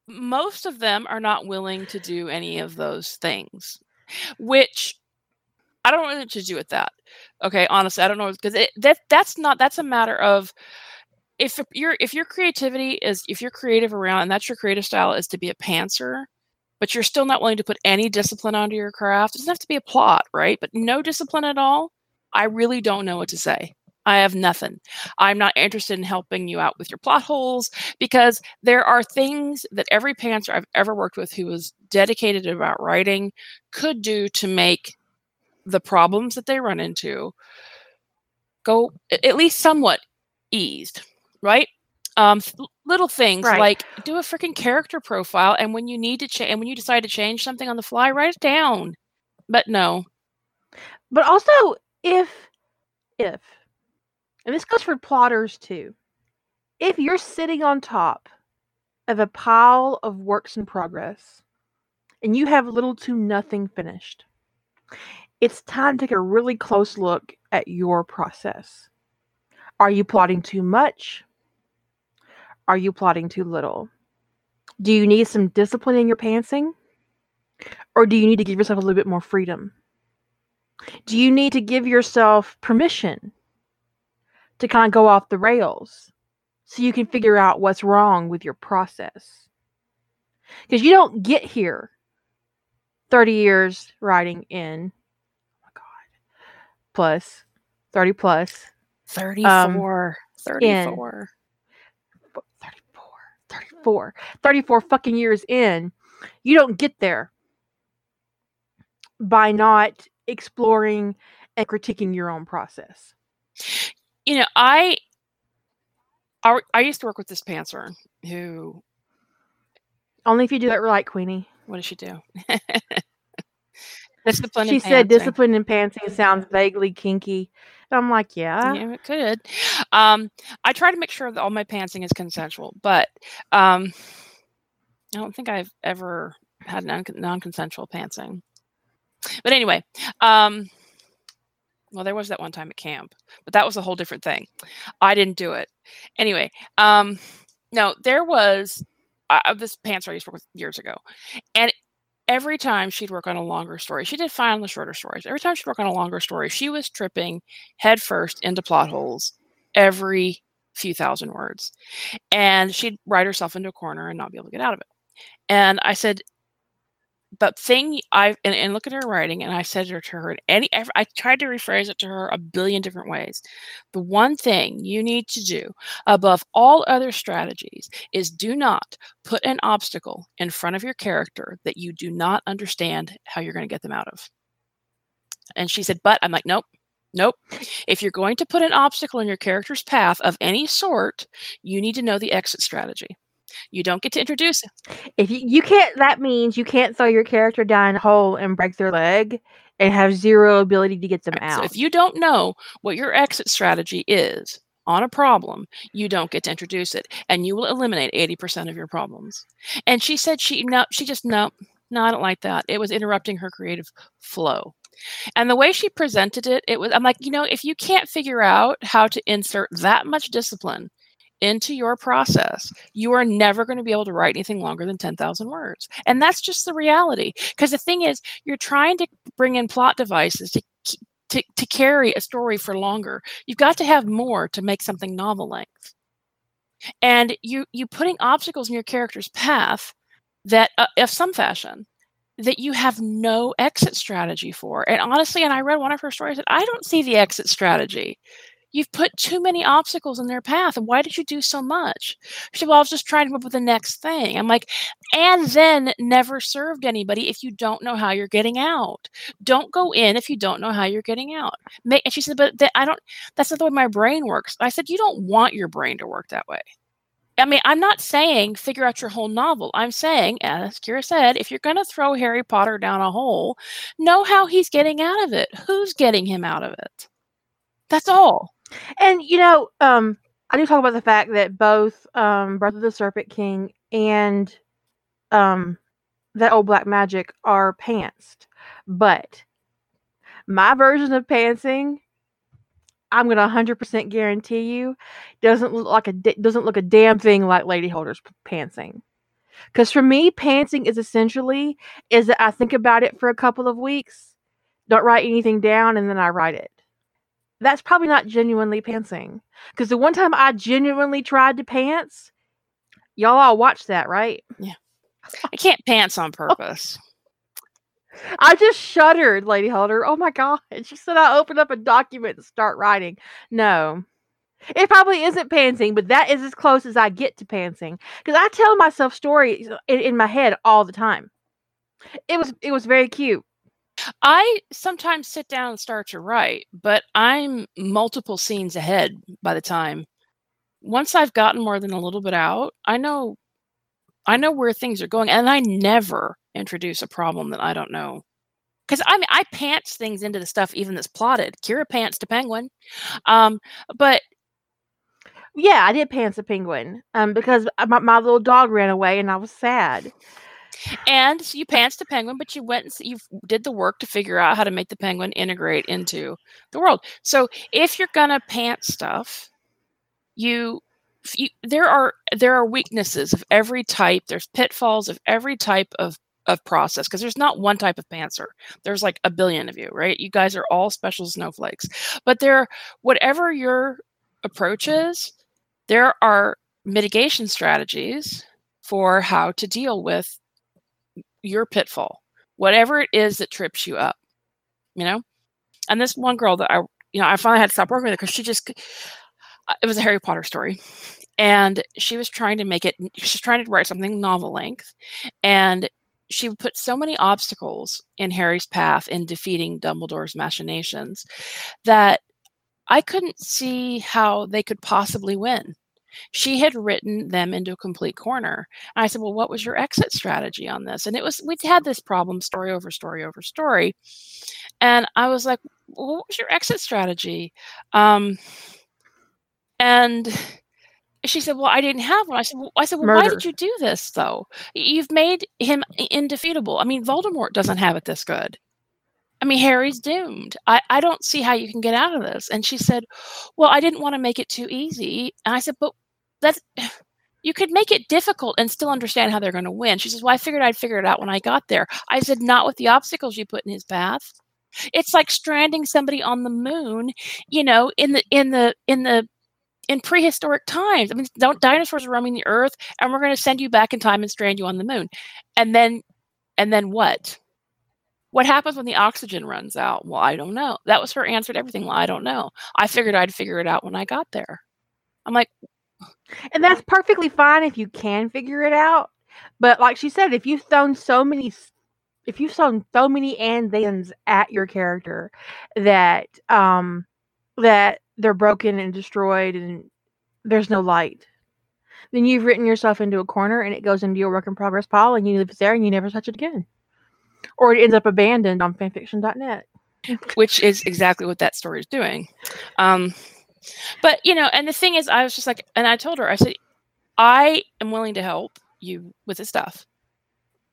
most of them are not willing to do any of those things, which I don't know what to do with that. Okay, honestly, I don't know because that that's not that's a matter of if your if your creativity is if you're creative around and that's your creative style is to be a pantser, but you're still not willing to put any discipline onto your craft. It doesn't have to be a plot, right? But no discipline at all. I really don't know what to say. I have nothing. I'm not interested in helping you out with your plot holes because there are things that every pantser I've ever worked with who was dedicated about writing could do to make the problems that they run into go at least somewhat eased, right? Um, little things right. like do a freaking character profile, and when you need to change, and when you decide to change something on the fly, write it down. But no. But also, if if and this goes for plotters too. If you're sitting on top of a pile of works in progress and you have little to nothing finished, it's time to take a really close look at your process. Are you plotting too much? Are you plotting too little? Do you need some discipline in your pantsing? Or do you need to give yourself a little bit more freedom? Do you need to give yourself permission to kind of go off the rails so you can figure out what's wrong with your process. Because you don't get here 30 years writing in, oh my God, plus 30 plus. 34. Um, 34. 34. 34. 34 fucking years in. You don't get there by not exploring and critiquing your own process you know, I I, I used to work with this pantser who only if you do it right, Queenie. What does she do? discipline. She said discipline and pantsing sounds vaguely kinky. I'm like, yeah, yeah, it could. Um, I try to make sure that all my pantsing is consensual, but um, I don't think I've ever had non non-consensual pantsing. But anyway, um, well, there was that one time at camp, but that was a whole different thing. I didn't do it. Anyway, um, no, there was uh, this pantser years ago, and every time she'd work on a longer story, she did fine on the shorter stories. Every time she'd work on a longer story, she was tripping headfirst into plot holes every few thousand words, and she'd write herself into a corner and not be able to get out of it. And I said, but thing I and, and look at her writing, and I said to her, in any ever I tried to rephrase it to her a billion different ways. The one thing you need to do above all other strategies is do not put an obstacle in front of your character that you do not understand how you're going to get them out of. And she said, "But I'm like, nope, Nope. If you're going to put an obstacle in your character's path of any sort, you need to know the exit strategy. You don't get to introduce it. If you, you can't, that means you can't throw your character down a hole and break their leg and have zero ability to get them Right, out. So if you don't know what your exit strategy is on a problem, you don't get to introduce it, and you will eliminate eighty percent of your problems. And she said she no, she just no, no, I don't like that. It was interrupting her creative flow. And the way she presented it, it was I'm like, you know, if you can't figure out how to insert that much discipline into your process, you are never going to be able to write anything longer than 10,000 words. And that's just the reality. Because the thing is, you're trying to bring in plot devices to, to, to carry a story for longer. You've got to have more to make something novel length. And you you putting obstacles in your character's path that uh, of some fashion that you have no exit strategy for. And honestly, and I read one of her stories that I don't see the exit strategy. You've put too many obstacles in their path. And why did you do so much? She said, Well, I was just trying to come up with the next thing. I'm like, and then never served anybody if you don't know how you're getting out. Don't go in if you don't know how you're getting out. And she said, But th- I don't, that's not the way my brain works. I said, You don't want your brain to work that way. I mean, I'm not saying figure out your whole novel. I'm saying, as Kira said, if you're going to throw Harry Potter down a hole, know how he's getting out of it. Who's getting him out of it? That's all. And you know, um, I do talk about the fact that both um, the Serpent King and um, that old black magic are pantsed, but my version of pantsing, I'm gonna 100% guarantee you, doesn't look like a doesn't look a damn thing like Lady Holder's pantsing. Because for me, pantsing is essentially is that I think about it for a couple of weeks, don't write anything down, and then I write it that's probably not genuinely pantsing. Because the one time I genuinely tried to pants, y'all all watched that, right? Yeah. I can't pants on oh. purpose. I just shuddered, Lady Holder. Oh my god. She said I opened up a document and start writing. No. It probably isn't pantsing, but that is as close as I get to pantsing. Because I tell myself stories in, in my head all the time. It was it was very cute. I sometimes sit down and start to write, but I'm multiple scenes ahead by the time. Once I've gotten more than a little bit out, I know I know where things are going and I never introduce a problem that I don't know. Cuz I mean I pants things into the stuff even that's plotted. Kira pants to penguin. Um but Yeah, I did pants a penguin. Um, because my, my little dog ran away and I was sad. And so you pants the penguin but you went and you did the work to figure out how to make the penguin integrate into the world. So if you're gonna pant stuff you, you there are there are weaknesses of every type. There's pitfalls of every type of of process because there's not one type of pantser. There's like a billion of you right? You guys are all special snowflakes. But there whatever your approach is there are mitigation strategies for how to deal with your pitfall, whatever it is that trips you up, you know? And this one girl that I, you know, I finally had to stop working with her because she just, uh, it was a Harry Potter story. And she was trying to make it, she's trying to write something novel length. And she put so many obstacles in Harry's path in defeating Dumbledore's machinations that I couldn't see how they could possibly win. She had written them into a complete corner. And I said, Well, what was your exit strategy on this? And it was, we'd had this problem story over story over story. And I was like, well, What was your exit strategy? Um, and she said, Well, I didn't have one. I said, well, I said, well, why did you do this though? You've made him indefeatable. I mean, Voldemort doesn't have it this good. I mean, Harry's doomed. I, I don't see how you can get out of this. And she said, Well, I didn't want to make it too easy. And I said, But that's you could make it difficult and still understand how they're going to win. She says, Well, I figured I'd figure it out when I got there. I said, Not with the obstacles you put in his path. It's like stranding somebody on the moon, you know, in the in the in the in prehistoric times. I mean, don't dinosaurs are roaming the earth, and we're going to send you back in time and strand you on the moon, and then, and then what? What happens when the oxygen runs out? Well, I don't know. That was her answer to everything. Well, I don't know. I figured I'd figure it out when I got there. I'm like, And that's perfectly fine if you can figure it out. But like she said, if you've thrown so many if you've thrown so many and thens at your character that um that they're broken and destroyed and there's no light then you've written yourself into a corner and it goes into your work in progress pile and you leave it there and you never touch it again or it ends up abandoned on fanfiction.net which is exactly what that story is doing um but you know and the thing is i was just like and i told her i said i am willing to help you with this stuff.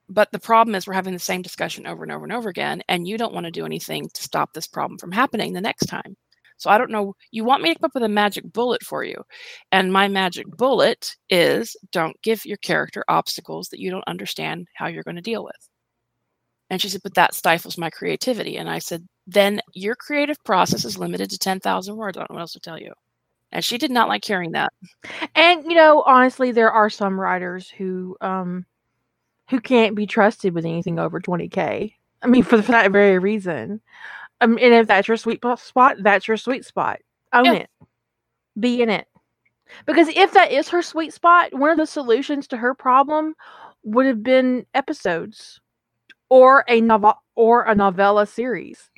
But the problem is we're having the same discussion over and over and over again and you don't want to do anything to stop this problem from happening the next time. So i don't know you want me to come up with a magic bullet for you and my magic bullet is don't give your character obstacles that you don't understand how you're going to deal with. And she said but that stifles my creativity. And i said then your creative process is limited to 10,000 words i don't know what else to tell you and she did not like hearing that and you know honestly there are some writers who um who can't be trusted with anything over 20k. I mean, for, for that very reason. Um, and if that's your sweet spot, that's your sweet spot. Own yeah. it. Be in it. Because if that is her sweet spot, one of the solutions to her problem would have been episodes or a novel or a novella series.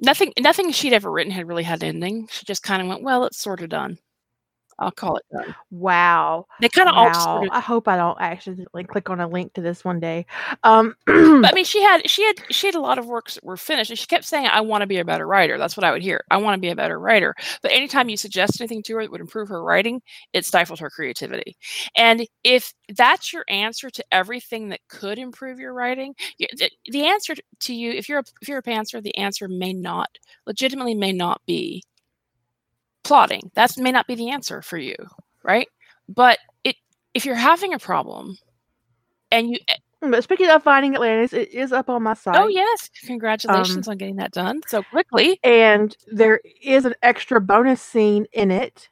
Nothing nothing she'd ever written had really had an ending. She just kind of went, well, it's sort of done. I'll call it done. Wow. They kind of wow. all sort of, I hope I don't accidentally click on a link to this one day. Um I mean, she had she had she had a lot of works that were finished, and she kept saying, "I want to be a better writer." That's what I would hear. I want to be a better writer. But anytime you suggest anything to her that would improve her writing, it stifles her creativity. And if that's your answer to everything that could improve your writing, the, the answer to you, if you're a, if you're a pantser, the answer may not legitimately may not be plotting. That may not be the answer for you, right? But it if you're having a problem and you eh but speaking of finding Atlantis, it is up on my site. Oh yes, congratulations um, on getting that done so quickly. And there is an extra bonus scene in it.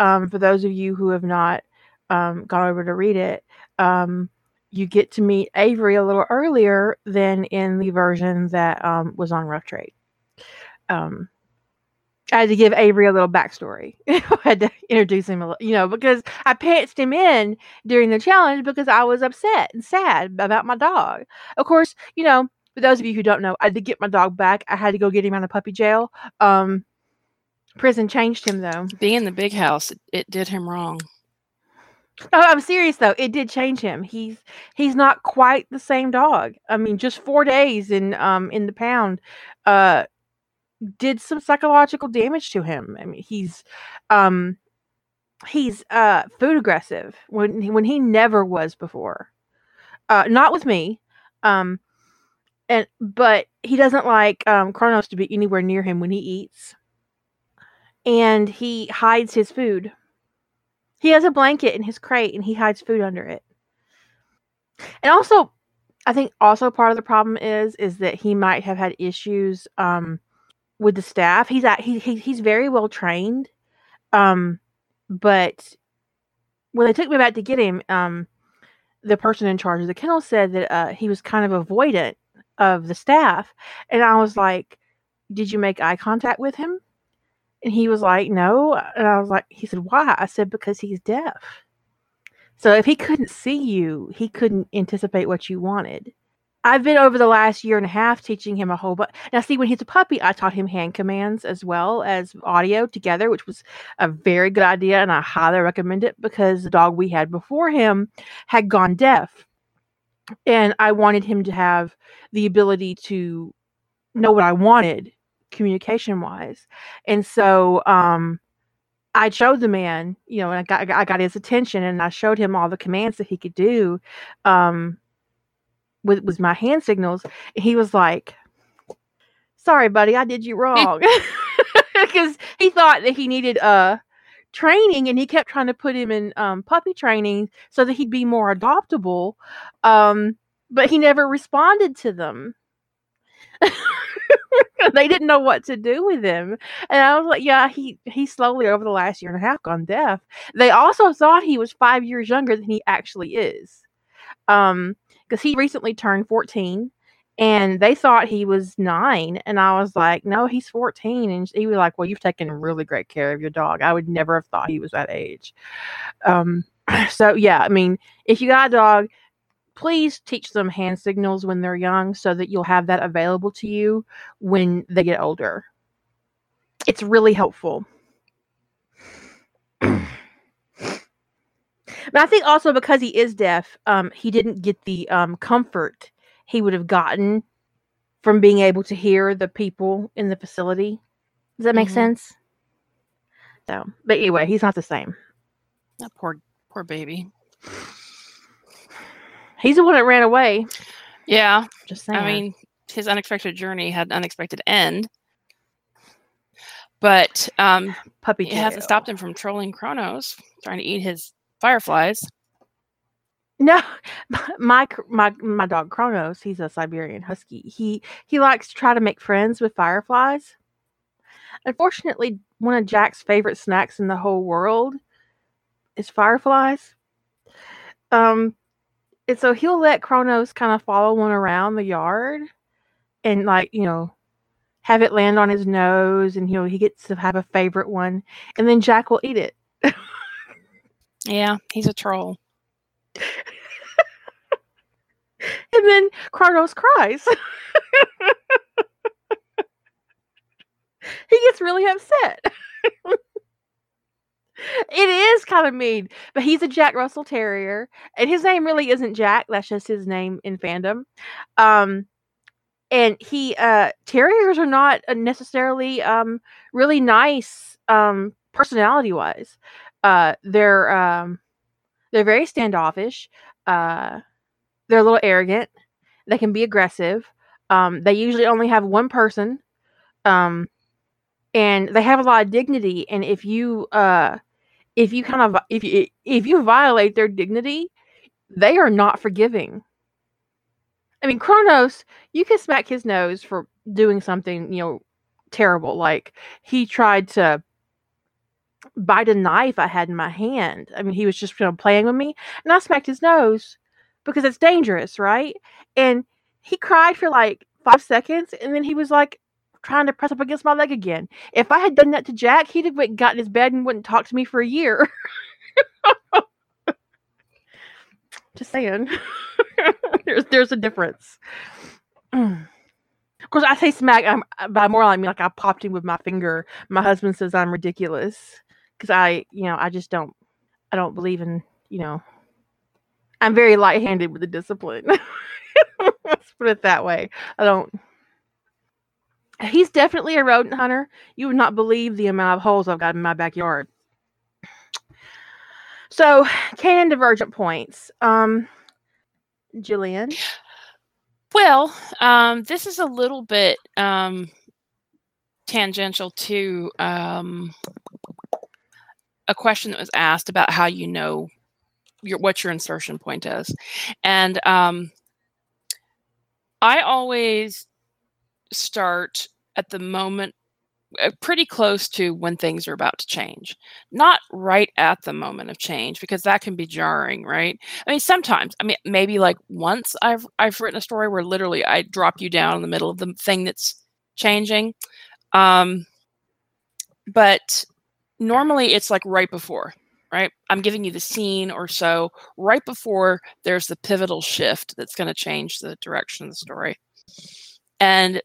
Um, for those of you who have not um, gone over to read it, um, you get to meet Avery a little earlier than in the version that um, was on Rough Trade. Um, I had to give Avery a little backstory. I had to introduce him, a, little, you know, because I pantsed him in during the challenge because I was upset and sad about my dog. Of course, you know, for those of you who don't know, I did get my dog back. I had to go get him out of puppy jail. Um, prison changed him though. Being in the big house, it, it did him wrong. Oh, I'm serious though. It did change him. He's he's not quite the same dog. I mean, just four days in um in the pound, uh, did some psychological damage to him. I mean, he's um he's uh food aggressive when he, when he never was before. Uh not with me. Um and but he doesn't like um Kronos to be anywhere near him when he eats. And he hides his food. He has a blanket in his crate and he hides food under it. And also I think also part of the problem is is that he might have had issues um with the staff. He's at he, he he's very well trained. Um but when they took me back to get him, um the person in charge of the kennel said that uh, he was kind of avoidant of the staff. And I was like, Did you make eye contact with him? And he was like, No. And I was like, He said, Why? I said, Because he's deaf. So if he couldn't see you, he couldn't anticipate what you wanted. I've been over the last year and a half teaching him a whole bunch. Now, see, when he's a puppy, I taught him hand commands as well as audio together, which was a very good idea, and I highly recommend it because the dog we had before him had gone deaf, and I wanted him to have the ability to know what I wanted communication wise, and so um, I showed the man, you know, and I got I got his attention, and I showed him all the commands that he could do. Um, with with my hand signals. He was like, "Sorry, buddy, I did you wrong," because he thought that he needed uh training, and he kept trying to put him in um, puppy training so that he'd be more adoptable. Um, but he never responded to them. they didn't know what to do with him. And I was like, yeah, he he slowly over the last year and a half gone deaf. They also thought he was five years younger than he actually is. Um, because he recently turned 14 and they thought he was nine. And I was like, no, he's 14. And he was like, well, you've taken really great care of your dog. I would never have thought he was that age. Um, so, yeah, I mean, if you got a dog, please teach them hand signals when they're young so that you'll have that available to you when they get older. It's really helpful. I think also because he is deaf, um, he didn't get the um, comfort he would have gotten from being able to hear the people in the facility. Does that make Mhm. sense? So, but anyway, he's not the same. That poor poor baby. He's the one that ran away. Yeah, Just saying. I mean, his unexpected journey had an unexpected end. But um, puppy. it hasn't stopped him from trolling Kronos, trying to eat his fireflies. No, my my my dog Kronos. He's a Siberian Husky. He he likes to try to make friends with fireflies. Unfortunately, one of Jack's favorite snacks in the whole world is fireflies. Um, and so he'll let Kronos kind of follow one around the yard, and like you know, have it land on his nose, and he'll he gets to have a favorite one, and then Jack will eat it. Yeah, he's a troll. And then Kronos cries. he gets really upset. it is kind of mean, but he's a Jack Russell Terrier, and his name really isn't Jack. That's just his name in fandom. Um, and he uh, terriers are not uh, necessarily um, really nice um, personality wise. Uh, they're um, they're very standoffish. Uh, they're a little arrogant. They can be aggressive. Um, they usually only have one person, um, and they have a lot of dignity. And if you uh, if you kind of if you if you violate their dignity, they are not forgiving. I mean, Kronos, you can smack his nose for doing something you know terrible. Like he tried to bite the knife I had in my hand. I mean, he was just you know playing with me, and I smacked his nose because it's dangerous, right? And he cried for like five seconds, and then he was like trying to press up against my leg again. If I had done that to Jack, he'd have went his bed and wouldn't talk to me for a year. Just saying. there's there's a difference. Of course, I say smack, um, I'm, but more like me, like I popped him with my finger. My husband says I'm ridiculous because I, you know, I just don't, I don't believe in, you know, I'm very light-handed with the discipline. Let's put it that way. I don't. He's definitely a rodent hunter. You would not believe the amount of holes I've got in my backyard. So, canon divergent points. Um, Jillian. Well, um, this is a little bit um, tangential to um, a question that was asked about how you know your what your insertion point is, and um, I always start at the moment uh, pretty close to when things are about to change. Not right at the moment of change because that can be jarring right? I mean sometimes i mean maybe like once i've i've written a story where literally i drop you down in the middle of the thing that's changing. Um but normally it's like right before right? I'm giving you the scene or so. Right before there's the pivotal shift that's going to change the direction of the story. And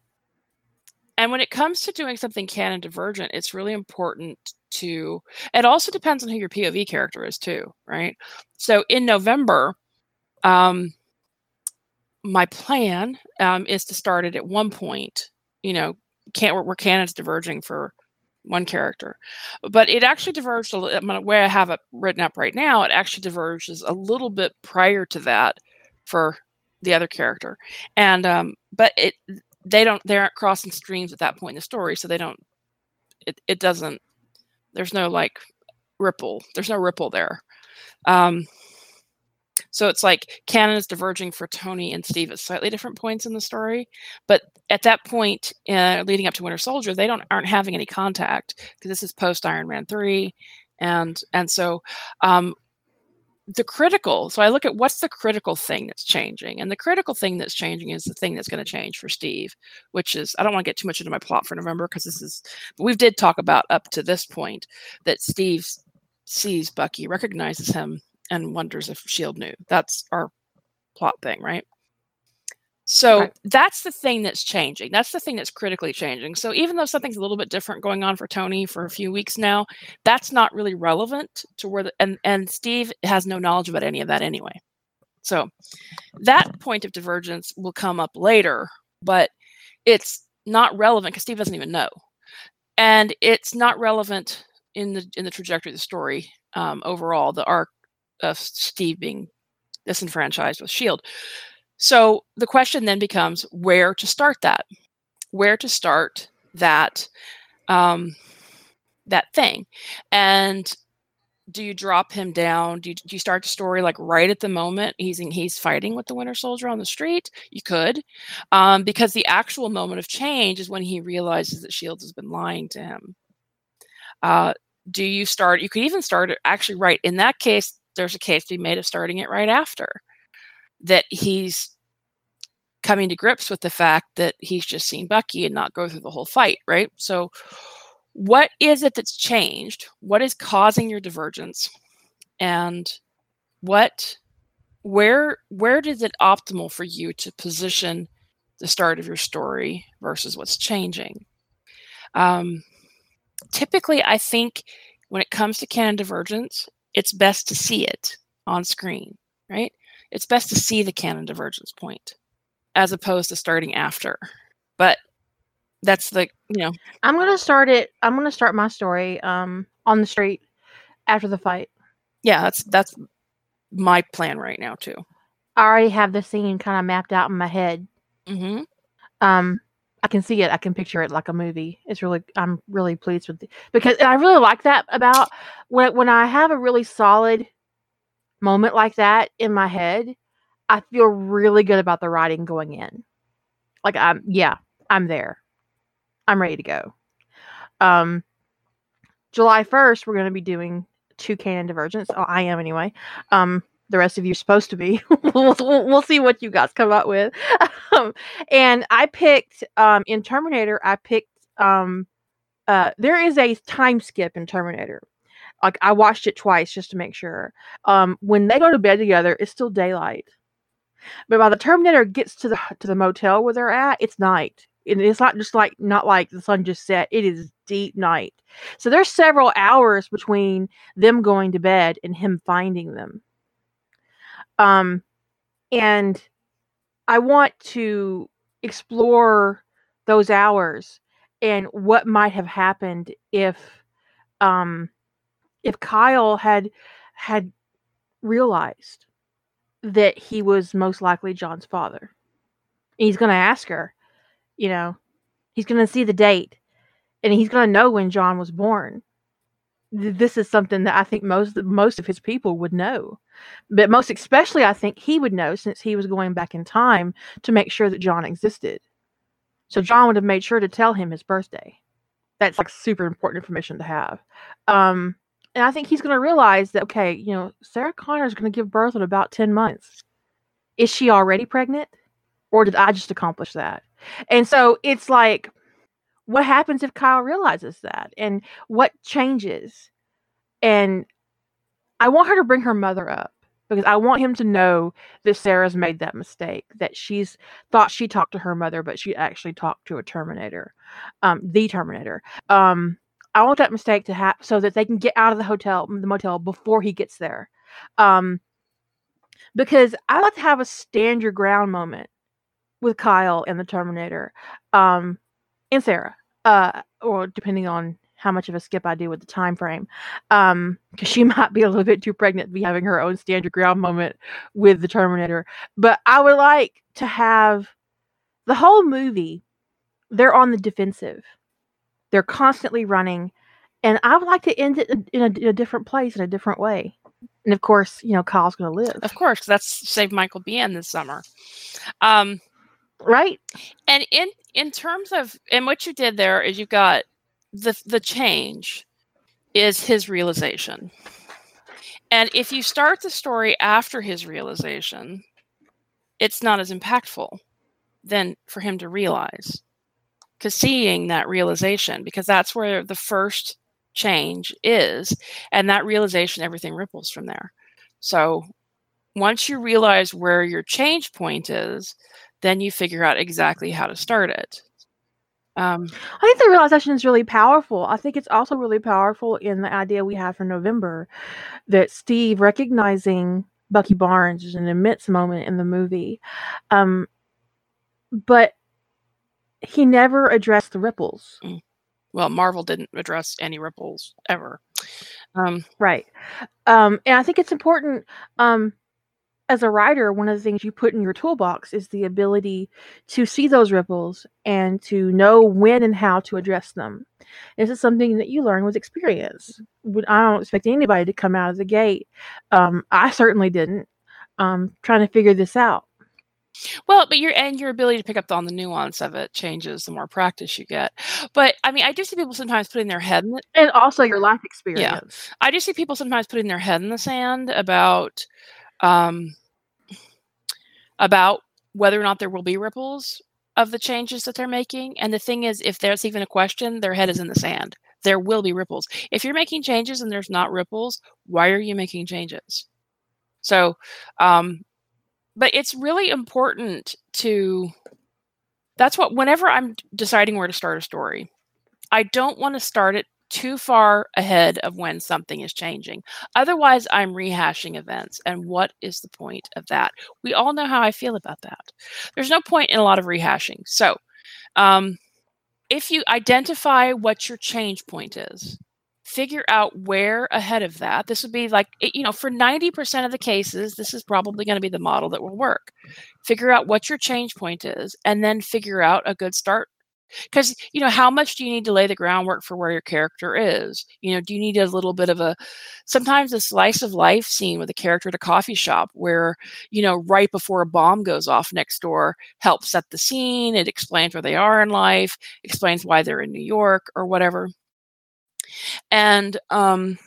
and when it comes to doing something canon divergent it's really important to it also depends on who your pov character is too right? So in november um my plan um is to start it at one point you know can't where, where canon's diverging for one character. But it actually diverged a little the way i have it written up right now it actually diverges a little bit prior to that for the other character. And um but it they don't they aren't crossing streams at that point in the story so they don't it, it doesn't there's no like ripple there's no ripple there. Um so it's like canon is diverging for tony and steve at slightly different points in the story but at that point uh, leading up to winter soldier they don't aren't having any contact because this is post iron man 3 and and so um the critical so i look at what's the critical thing that's changing and the critical thing that's changing is the thing that's going to change for steve which is i don't want to get too much into my plot for november because this is we did talk about up to this point that steve sees bucky recognizes him and wonders if shield knew that's our plot thing, right? So Right. that's the thing that's changing. That's the thing that's critically changing. So even though something's a little bit different going on for Tony for a few weeks now, that's not really relevant to where the and and Steve has no knowledge about any of that anyway. So that point of divergence will come up later, but it's not relevant because Steve doesn't even know, and it's not relevant in the in the trajectory of the story um, overall. The arc of Steve being disenfranchised with Shield. So the question then becomes where to start that, where to start that um, that thing, and do you drop him down? Do you, do you start the story like right at the moment he's in, he's fighting with the Winter Soldier on the street? You could, um, because the actual moment of change is when he realizes that Shield has been lying to him. Uh, do you start? You could even start actually right in that case. There's a case to be made of starting it right after that he's coming to grips with the fact that he's just seen Bucky and not go through the whole fight, right? So, what is it that's changed? What is causing your divergence? And what where where is it optimal for you to position the start of your story versus what's changing? Um, typically, I think when it comes to canon divergence, it's best to see it on screen, right? It's best to see the canon divergence point as opposed to starting after. But that's the you know I'm gonna start it. I'm gonna start my story um on the street after the fight. yeah that's that's my plan right now too. I already have the scene kind of mapped out in my head. Mm-hmm. Um, I can see it. I can picture it like a movie. It's really. I'm really pleased with it because I really like that about when when I have a really solid moment like that in my head. I feel really good about the writing going in. Like I'm, yeah, I'm there. I'm ready to go. Um, July 1st, we're going to be doing two canon divergence. Oh, I am anyway. Um, the rest of you are supposed to be. we'll, we'll see what you guys come up with. um, and I picked um, in Terminator. I picked um, uh, there is a time skip in Terminator. Like I watched it twice just to make sure. Um, when they go to bed together, it's still daylight. But by the Terminator gets to the to the motel where they're at, it's night. And it's not just like not like the sun just set. It is deep night. So there's several hours between them going to bed and him finding them. Um, and I want to explore those hours and what might have happened if um if Kyle had had realized that he was most likely John's father. He's going to ask her, you know, he's going to see the date and he's going to know when John was born. Th- This is something that I think most most of his people would know. But most especially I think he would know since he was going back in time to make sure that John existed. So John would have made sure to tell him his birthday. That's like super important information to have. Um and I think he's going to realize that okay, you know, Sarah Connor is going to give birth in about 10 months. Is she already pregnant? Or did I just accomplish that? And so it's like what happens if Kyle realizes that? And what changes? And I want her to bring her mother up because I want him to know that Sarah's made that mistake, that she's thought she talked to her mother, but she actually talked to a Terminator, um, the Terminator. Um, I want that mistake to happen so that they can get out of the hotel, the motel before he gets there. Um, because I like to have a stand your ground moment with Kyle and the Terminator, um, and Sarah, uh, or depending on how much of a skip I do with the time frame, um, because she might be a little bit too pregnant to be having her own stand your ground moment with the Terminator. But I would like to have the whole movie. They're on the defensive. They're constantly running, and I would like to end it in a, in a different place in a different way. And of course, you know, Kyle's going to live, Of course, that's Save Michael Biehn this summer. Um, right? and in in terms of and what you did there is you got the the change is his realization. And if you start the story after his realization, it's not as impactful than for him to realize. Because seeing that realization, because that's where the first change is, and that realization, everything ripples from there. So once you realize where your change point is, then you figure out exactly how to start it. Um, I think the realization is really powerful. I think it's also really powerful in the idea we have for November that Steve recognizing Bucky Barnes is an immense moment in the movie. Um, but he never addressed the ripples. Mm. Well, Marvel didn't address any ripples ever. Um, right. Um, and I think it's important um, as a writer, one of the things you put in your toolbox is the ability to see those ripples and to know when and how to address them. This is something that you learn with experience. I don't expect anybody to come out of the gate. Um, I certainly didn't. Um, trying to figure this out. Well, but your and your ability to pick up on the nuance of it changes the more practice you get. But I mean, I do see people sometimes putting their head in the, and also your life experience. Yeah, I do see people sometimes putting their head in the sand about um, about whether or not there will be ripples of the changes that they're making. And the thing is, if there's even a question, their head is in the sand. There will be ripples. If you're making changes and there's not ripples, why are you making changes? So, um, but it's really important to. That's what, whenever I'm deciding where to start a story, I don't want to start it too far ahead of when something is changing. Otherwise, I'm rehashing events. And what is the point of that? We all know how I feel about that. There's no point in a lot of rehashing. So, um, if you identify what your change point is, figure out where ahead of that, this would be like, you know, for 90% of the cases, this is probably going to be the model that will work. Figure out what your change point is, and then figure out a good start because you know how much do you need to lay the groundwork for where your character is? You know do you need a little bit of a sometimes a slice of life scene with a character at a coffee shop where you know right before a bomb goes off next door helps set the scene it explains where they are in life explains why they're in new york or whatever. And um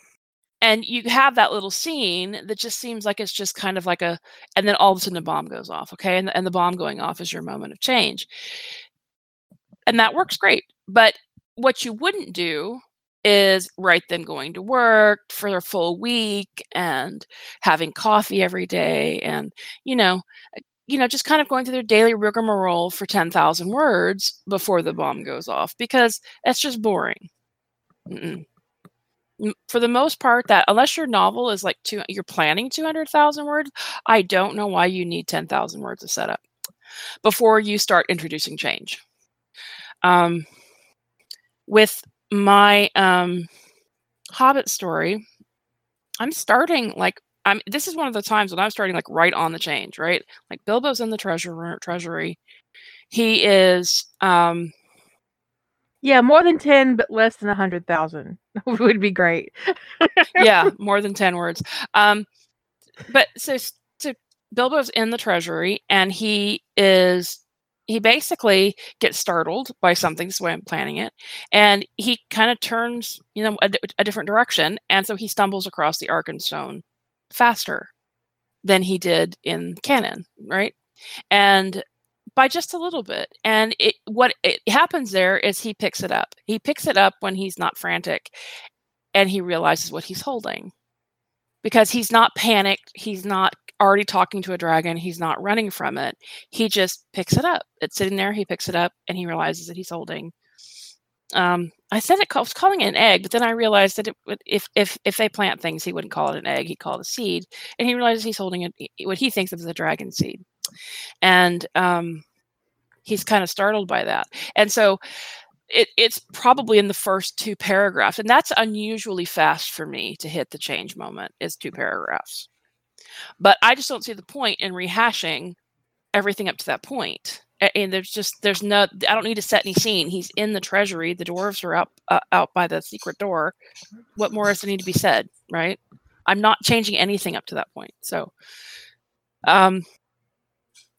and you have that little scene that just seems like it's just kind of like a and then all of a sudden the bomb goes off okay? And, and the bomb going off is your moment of change and that works great. But what you wouldn't do is write them going to work for a full week and having coffee every day and you know uh, you know just kind of going through their daily rigmarole for 10,000 words before the bomb goes off because that's just boring. Mm-mm. For the most part, that unless your novel is like two, you're planning 200,000 words, I don't know why you need 10,000 words of setup before you start introducing change. Um, with my um, Hobbit story, I'm starting like I'm. This is one of the times when I'm starting like right on the change, right? Like Bilbo's in the treasure treasury. He is. um Yeah, more than ten, but less than a hundred thousand would be great. yeah, more than ten words. Um, but so so Bilbo's in the treasury, and he is he basically gets startled by something. Way I'm planning it, and he kind of turns, you know, a, a, different direction, and so he stumbles across the Arkenstone faster than he did in canon, right? And by just a little bit. And it what it happens there is he picks it up. He picks it up when he's not frantic, and he realizes what he's holding because he's not panicked. He's not already talking to a dragon. He's not running from it. He just picks it up. It's sitting there. He picks it up and he realizes that he's holding. Um, I said it was calling it an egg, but then I realized that it, if if if they plant things, he wouldn't call it an egg. He'd call it a seed. And he realizes he's holding it, what he thinks of as a dragon seed, and um, he's kind of startled by that. And so it, it's probably in the first two paragraphs and that's unusually fast for me to hit the change moment is two paragraphs but I just don't see the point in rehashing everything up to that point. And there's just there's no I don't need to set any scene. He's in the treasury. The dwarves are out uh, out by the secret door. What more is there need to be said, right? I'm not changing anything up to that point. So, um,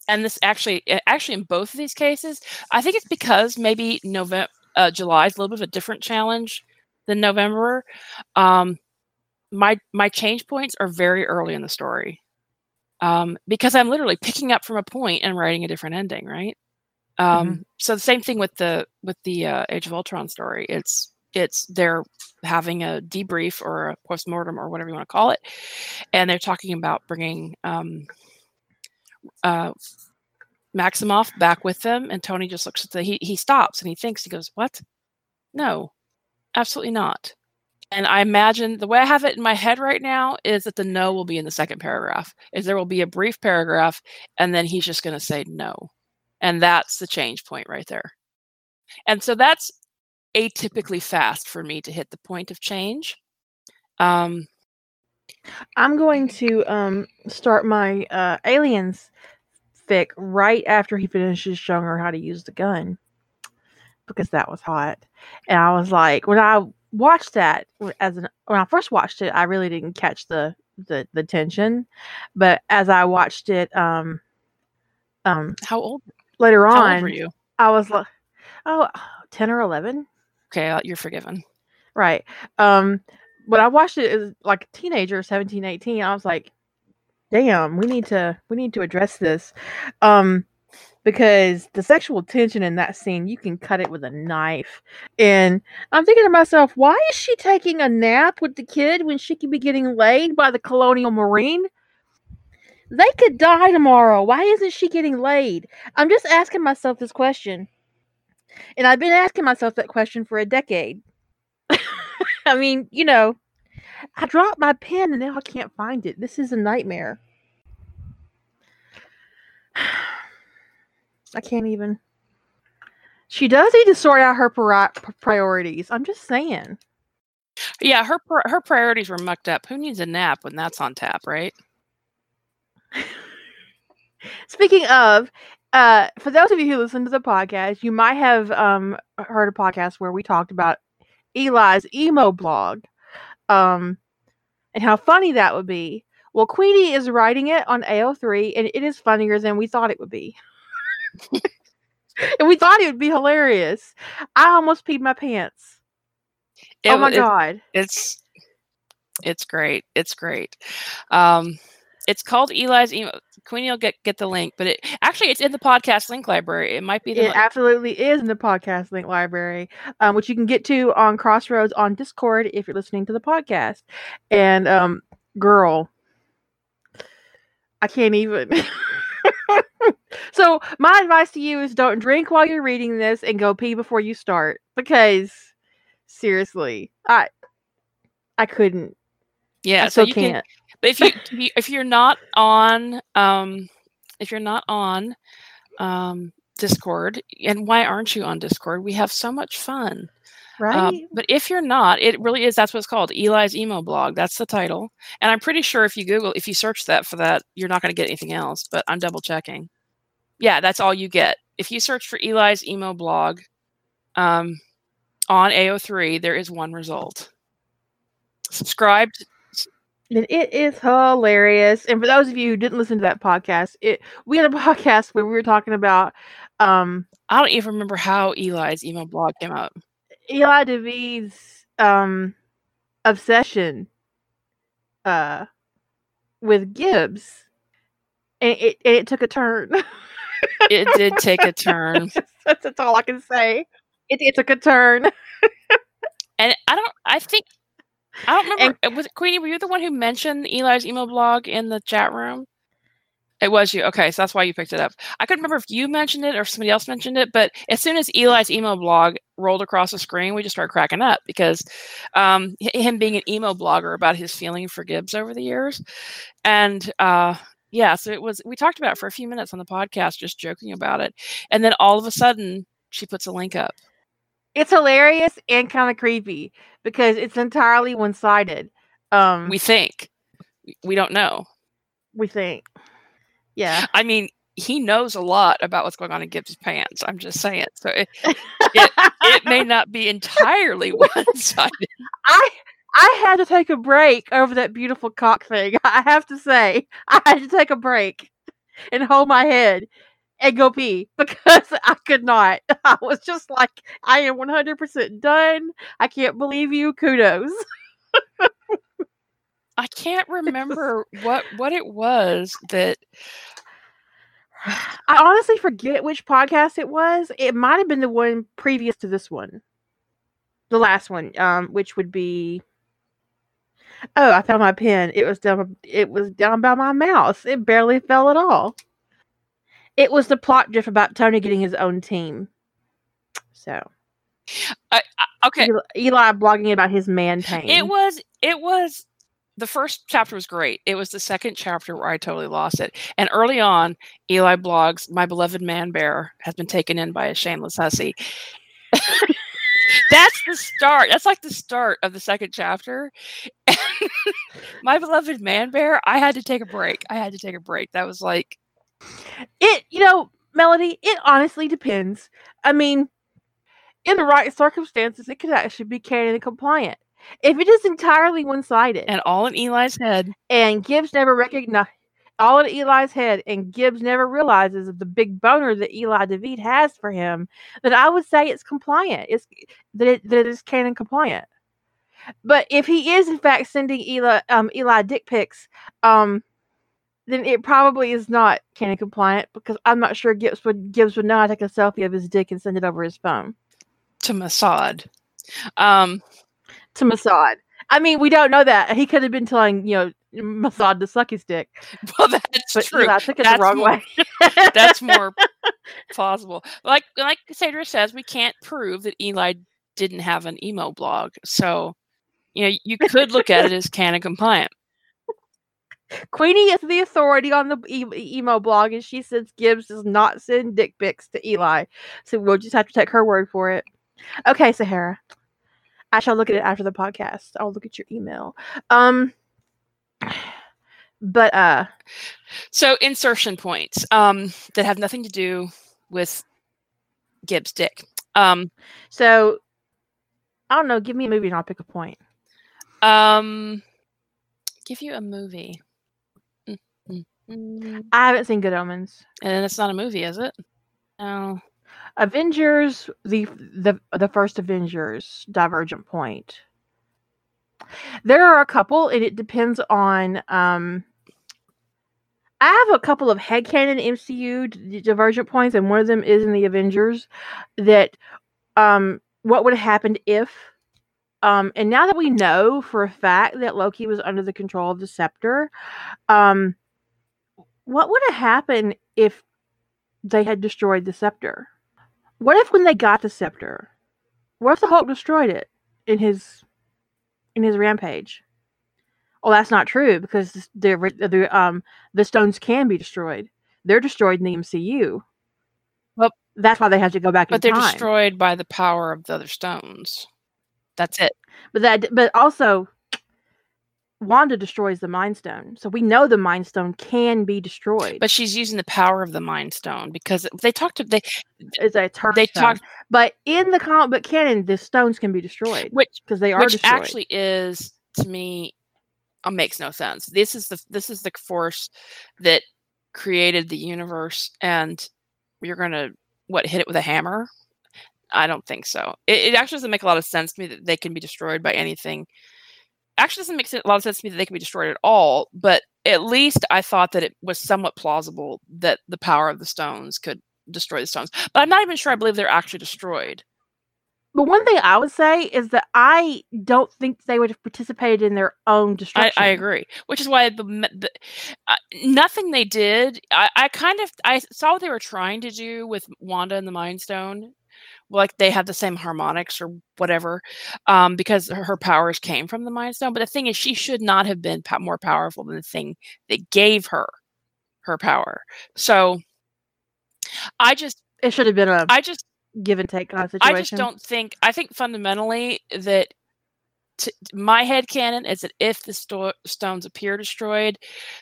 and this actually actually in both of these cases, I think it's because maybe November uh, July is a little bit of a different challenge than November. Um, my my change points are very early in the story um, because i'm literally picking up from a point and writing a different ending right um, mm-hmm. so the same thing with the with the uh, age of ultron story it's it's they're having a debrief or a postmortem or whatever you want to call it, and they're talking about bringing um, uh, Maximoff back with them, and Tony just looks at the he he stops and he thinks he goes, "What? No, absolutely not." And I imagine the way I have it in my head right now is that the no will be in the second paragraph. Is there will be a brief paragraph, and then he's just going to say no, and that's the change point right there. And so that's atypically fast for me to hit the point of change. Um, I'm going to um, start my uh, aliens fic right after he finishes showing her how to use the gun because that was hot. And I was like, when I watched that as an when I first watched it, I really didn't catch the the, the tension, but as I watched it, um, um, how old later how on, were you? I was like, oh, 10 or 11. Okay, uh, you're forgiven. Right. Um, when I watched it as like a teenager, 17, 18, I was like, damn, we need to we need to address this. Um because the sexual tension in that scene, you can cut it with a knife. And I'm thinking to myself, why is she taking a nap with the kid when she could be getting laid by the colonial marine? They could die tomorrow. Why isn't she getting laid? I'm just asking myself this question. And I've been asking myself that question for a decade. I mean, you know, I dropped my pen and now I can't find it. This is a nightmare. I can't even. She does need to sort out her pri- priorities. I'm just saying. Yeah, her her priorities were mucked up. Who needs a nap when that's on tap, right? Speaking of, uh, for those of you who listen to the podcast, you might have um, heard a podcast where we talked about Eli's emo blog, um, and how funny that would be. Well, Queenie is writing it on AO3, and it is funnier than we thought it would be. And we thought it would be hilarious. I almost peed my pants. It, oh my it, god! It's it's great. It's great. Um, it's called Eli's email. Queenie will get get the link, but it actually it's in the podcast link library. It might be the It absolutely is in the podcast link library, um, which you can get to on Crossroads on Discord if you're listening to the podcast. And um, girl, I can't even. so my advice to you is don't drink while you're reading this and go pee before you start because seriously, I I couldn't. yeah. I so you can't. can, but if you- if you're not on um if you're not on um Discord, and why aren't you on Discord? We have so much fun. Right? Um, but if you're not, it really is. That's what it's called. Eli's emo blog. That's the title. And I'm pretty sure if you Google, if you search that for that, you're not going to get anything else. But I'm double checking. Yeah, that's all you get. If you search for Eli's emo blog um, on AO3, there is one result. Subscribe. to- And it is hilarious. And for those of you who didn't listen to that podcast, it we had a podcast where we were talking about um I don't even remember how Eli's emo blog came out. Eli David's um obsession uh with Gibbs. And it and it took a turn. It did take a turn. that's, that's all I can say. It, it took a turn. And I don't, I think, I don't remember. uh, was Queenie? Were you the one who mentioned Eli's emo blog in the chat room? It was you. Okay, so that's why you picked it up. I couldn't remember if you mentioned it or if somebody else mentioned it, but as soon as Eli's emo blog rolled across the screen, we just started cracking up because um, him being an emo blogger about his feeling for Gibbs over the years, and uh, yeah, so it was. We talked about it for a few minutes on the podcast, just joking about it, and then all of a sudden, she puts a link up. It's hilarious and kind of creepy because it's entirely one sided. Um We think we don't know. we think. Yeah. I mean, he knows a lot about what's going on in Gibbs' pants. I'm just saying. So it, it, it may not be entirely one sided. I I had to take a break over that beautiful cock thing. I have to say, I had to take a break and hold my head and go pee because I could not. I was just like, I am 100% done. I can't believe you. Kudos. I can't remember what what it was that I honestly forget which podcast it was. It might have been the one previous to this one. the last one, um, which would be. Oh, I found my pen. It was down. It was down by my mouse. It barely fell at all. It was the plot drift about Tony getting his own team. So. I, I, okay. Eli, Eli blogging about his man pain. It was. It was the first chapter was great. It was the second chapter where I totally lost it. And early on, Eli blogs, "My beloved man bear has been taken in by a shameless hussy." That's the start. That's like the start of the second chapter. My beloved man bear. I had to take a break. I had to take a break. That was like it. You know, Melody. It honestly depends. I mean, in the right circumstances, it could actually be canon and compliant. If it is entirely one sided and all in Eli's head, and Gibbs never recognized all in Eli's head, and Gibbs never realizes the big boner that Eli David has for him, then I would say it's compliant. It's that it, that it is canon compliant. But if he is in fact sending Eli um, Eli dick pics, um, then it probably is not canon compliant because I'm not sure Gibbs would Gibbs would to take a selfie of his dick and send it over his phone to Mossad. Um, to Mossad. I mean, we don't know that. He could have been telling, you know, Mossad to suck his dick. Well, that's but, true. I took it that's the wrong more, way. that's more plausible. Like like Sadra says, we can't prove that Eli didn't have an emo blog. So, you know, you could look at it as canon compliant. Queenie is the authority on the e- emo blog, and she says Gibbs does not send dick pics to Eli. So we'll just have to take her word for it. Okay, Sahara. I shall look at it after the podcast. I'll look at your email. Um, but uh, so insertion points um that have nothing to do with Gibbs Dick. Um, so I don't know. Give me a movie and I'll pick a point. Um, give you a movie. Mm-hmm. I haven't seen Good Omens. And it's not a movie, is it? No. Avengers, the the the first Avengers, Divergent Point. There are a couple, and it depends on. Um, I have a couple of headcanon MCU divergent points, and one of them is in the Avengers. That um, what would have happened if um, and now that we know for a fact that Loki was under the control of the scepter, um, what would have happened if they had destroyed the scepter? What if when they got the scepter, what if the Hulk destroyed it in his in his rampage? Well, that's not true because the the um the stones can be destroyed. They're destroyed in the MCU. Well, that's why they have to go back. But they're time. destroyed by the power of the other stones. That's it. But that, but also, Wanda destroys the Mind Stone, so we know the Mind Stone can be destroyed. But she's using the power of the Mind Stone because they talked to they. It's a they talk, but in the comic book canon, the stones can be destroyed, which because they are which destroyed. actually is to me uh, makes no sense. This is the this is the force that created the universe, and you're gonna what hit it with a hammer? I don't think so. It, it, actually doesn't make a lot of sense to me that they can be destroyed by anything. Actually, doesn't make a lot of sense to me that they can be destroyed at all. But at least I thought that it was somewhat plausible that the power of the stones could destroy the stones. But I'm not even sure I believe they're actually destroyed. But one thing I would say is that I don't think they would have participated in their own destruction. I, I agree, which is why the, the uh, nothing they did. I, I kind of I saw what they were trying to do with Wanda and the Mind Stone, like they have the same harmonics or whatever um, because her powers came from the mind stone but the thing is she should not have been po- more powerful than the thing that gave her her power. So i just it should have been a i just give and take kind of situation i just don't think i think fundamentally that t- my head canon is that if the sto- stones appear destroyed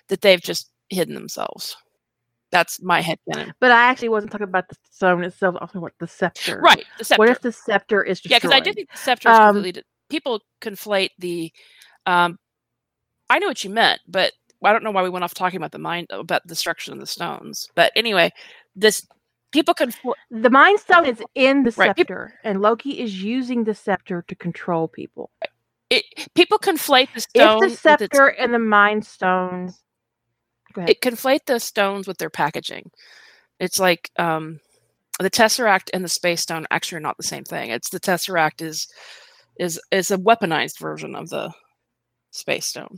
that they've just hidden themselves that's my head canon. But I actually wasn't talking about the stone itself. I was talking about the scepter. Right, the scepter. What if the scepter is destroyed? Yeah, because I do think the scepter is um, completely. People conflate the. Um, I know what you meant, but I don't know why we went off talking about the mind about the structure of the stones. But anyway, this people can the mind stone is in the right. scepter, and Loki is using the scepter to control people. It, people conflate the stone. If the scepter and the mind stone it conflate the stones with their packaging. It's like um, the tesseract and the space stone actually are not the same thing. It's the tesseract is is is a weaponized version of the space stone.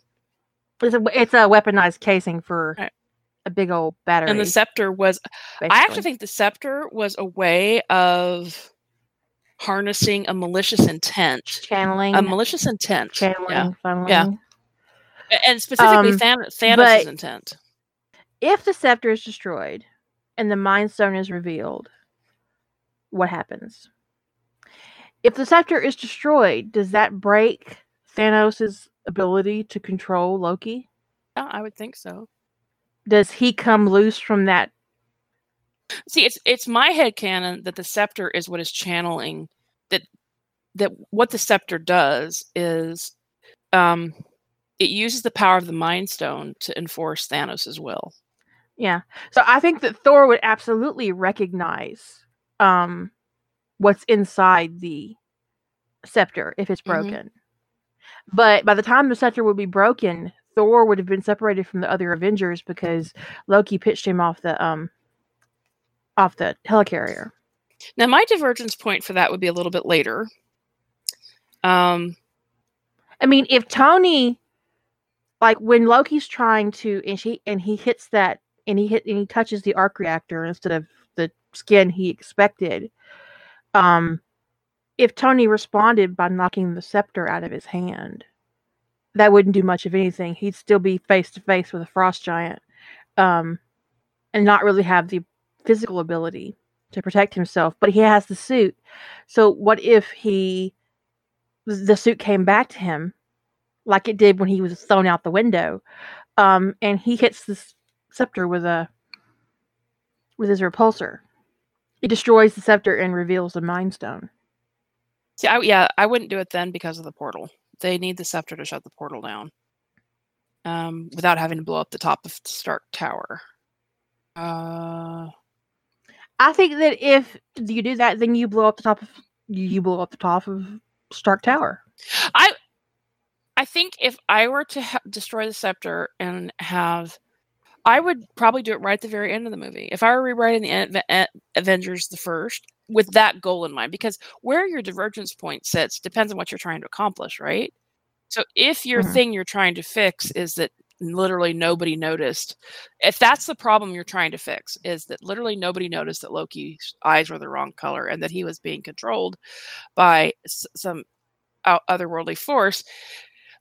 It's a, it's a weaponized casing for Right. a big old battery. And the scepter was I actually think the scepter was a way of harnessing a malicious intent. channeling, A malicious intent. channeling, Yeah. funneling. A- And specifically Um, Thanos' but- intent. If the scepter is destroyed and the Mind Stone is revealed, what happens? If the scepter is destroyed, does that break Thanos' ability to control Loki? Yeah, I would think so. Does he come loose from that? See, it's it's my head canon that the scepter is what is channeling that that what the scepter does is um it uses the power of the mind stone to enforce Thanos' will. Yeah. So I think that Thor would absolutely recognize um what's inside the scepter if it's Mhm. broken. But by the time the scepter would be broken, Thor would have been separated from the other Avengers because Loki pitched him off the um off the helicarrier. Now my divergence point for that would be a little bit later. Um I mean, if Tony like when Loki's trying to and she and he hits that and he hit and he touches the arc reactor instead of the skin he expected. Um if Tony responded by knocking the scepter out of his hand, that wouldn't do much of anything. He'd still be face to face with a frost giant. Um and not really have the physical ability to protect himself, but he has the suit. So what if he the suit came back to him like it did when he was thrown out the window um, and he hits the s- scepter with a with his repulsor it destroys the scepter and reveals the mind stone see I, yeah, I wouldn't do it then because of the portal. They need the scepter to shut the portal down. Um without having to blow up the top of the Stark Tower. Uh i think that if you do that then you blow up the top of you you blow up the top of stark tower I I think if I were to ha- destroy the scepter and have, I would probably do it right at the very end of the movie. If I were rewriting the A- Avengers the first with that goal in mind, because where your divergence point sits depends on what you're trying to accomplish, right? So if your Mhm. thing you're trying to fix is that literally nobody noticed, if that's the problem you're trying to fix, is that literally nobody noticed that Loki's eyes were the wrong color and that he was being controlled by s- some out otherworldly force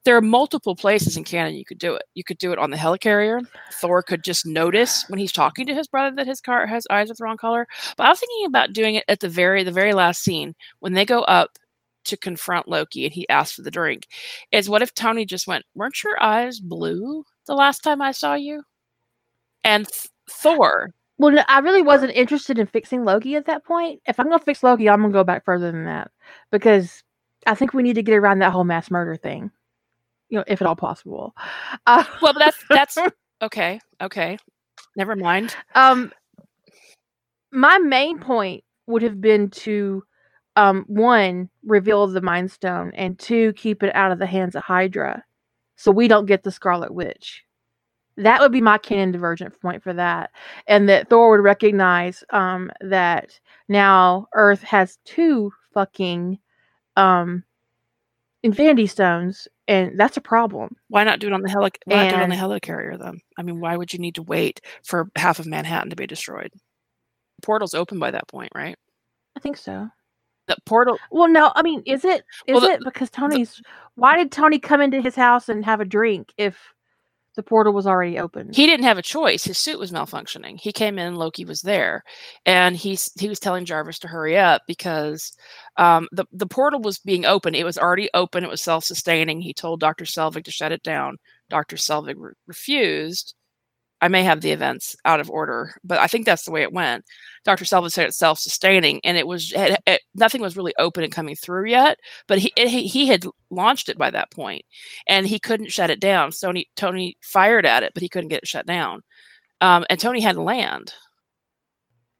there are multiple places in canon you could do it. You could do it on the helicarrier. Thor could just notice when he's talking to his brother that his car has eyes with the wrong color. But i was thinking about doing it at the very the very last scene when they go up to confront loki and he asks for the drink. Is what if tony just went weren't your eyes blue the last time i saw you and Th- thor well i really wasn't interested in fixing loki at that point. If i'm gonna fix loki i'm gonna go back further than that because i think we need to get around that whole mass murder thing you know if at all possible. Uh, well that's that's okay okay. Never mind. Um my main point would have been to um one reveal the mind stone and two keep it out of the hands of hydra so we don't get the scarlet witch. That would be my canon divergent point for that and that thor would recognize um that now earth has two fucking um infinity stones and that's a problem Why not do it on the heli- Why not do it on the And- helicarrier then? I mean, why would you need to wait for half of Manhattan to be destroyed? The portal's open by that point, right? i think so The portal. Well, no, I mean, is it is Well, the- it because Tony's? why did Tony come into his house and have a drink if the portal was already open? He didn't have a choice. His suit was malfunctioning. He came in. Loki was there, and he's he was telling Jarvis to hurry up because um, the the portal was being open. It was already open. It was self sustaining. He told Doctor Selvig to shut it down. Doctor Selvig re- refused. I may have the events out of order, but I think that's the way it went. Dr. Selvig said it's self-sustaining, and it was it, it, nothing was really open and coming through yet. But he it, he he had launched it by that point, and he couldn't shut it down. So Tony Tony fired at it, but he couldn't get it shut down. Um, and Tony had to land.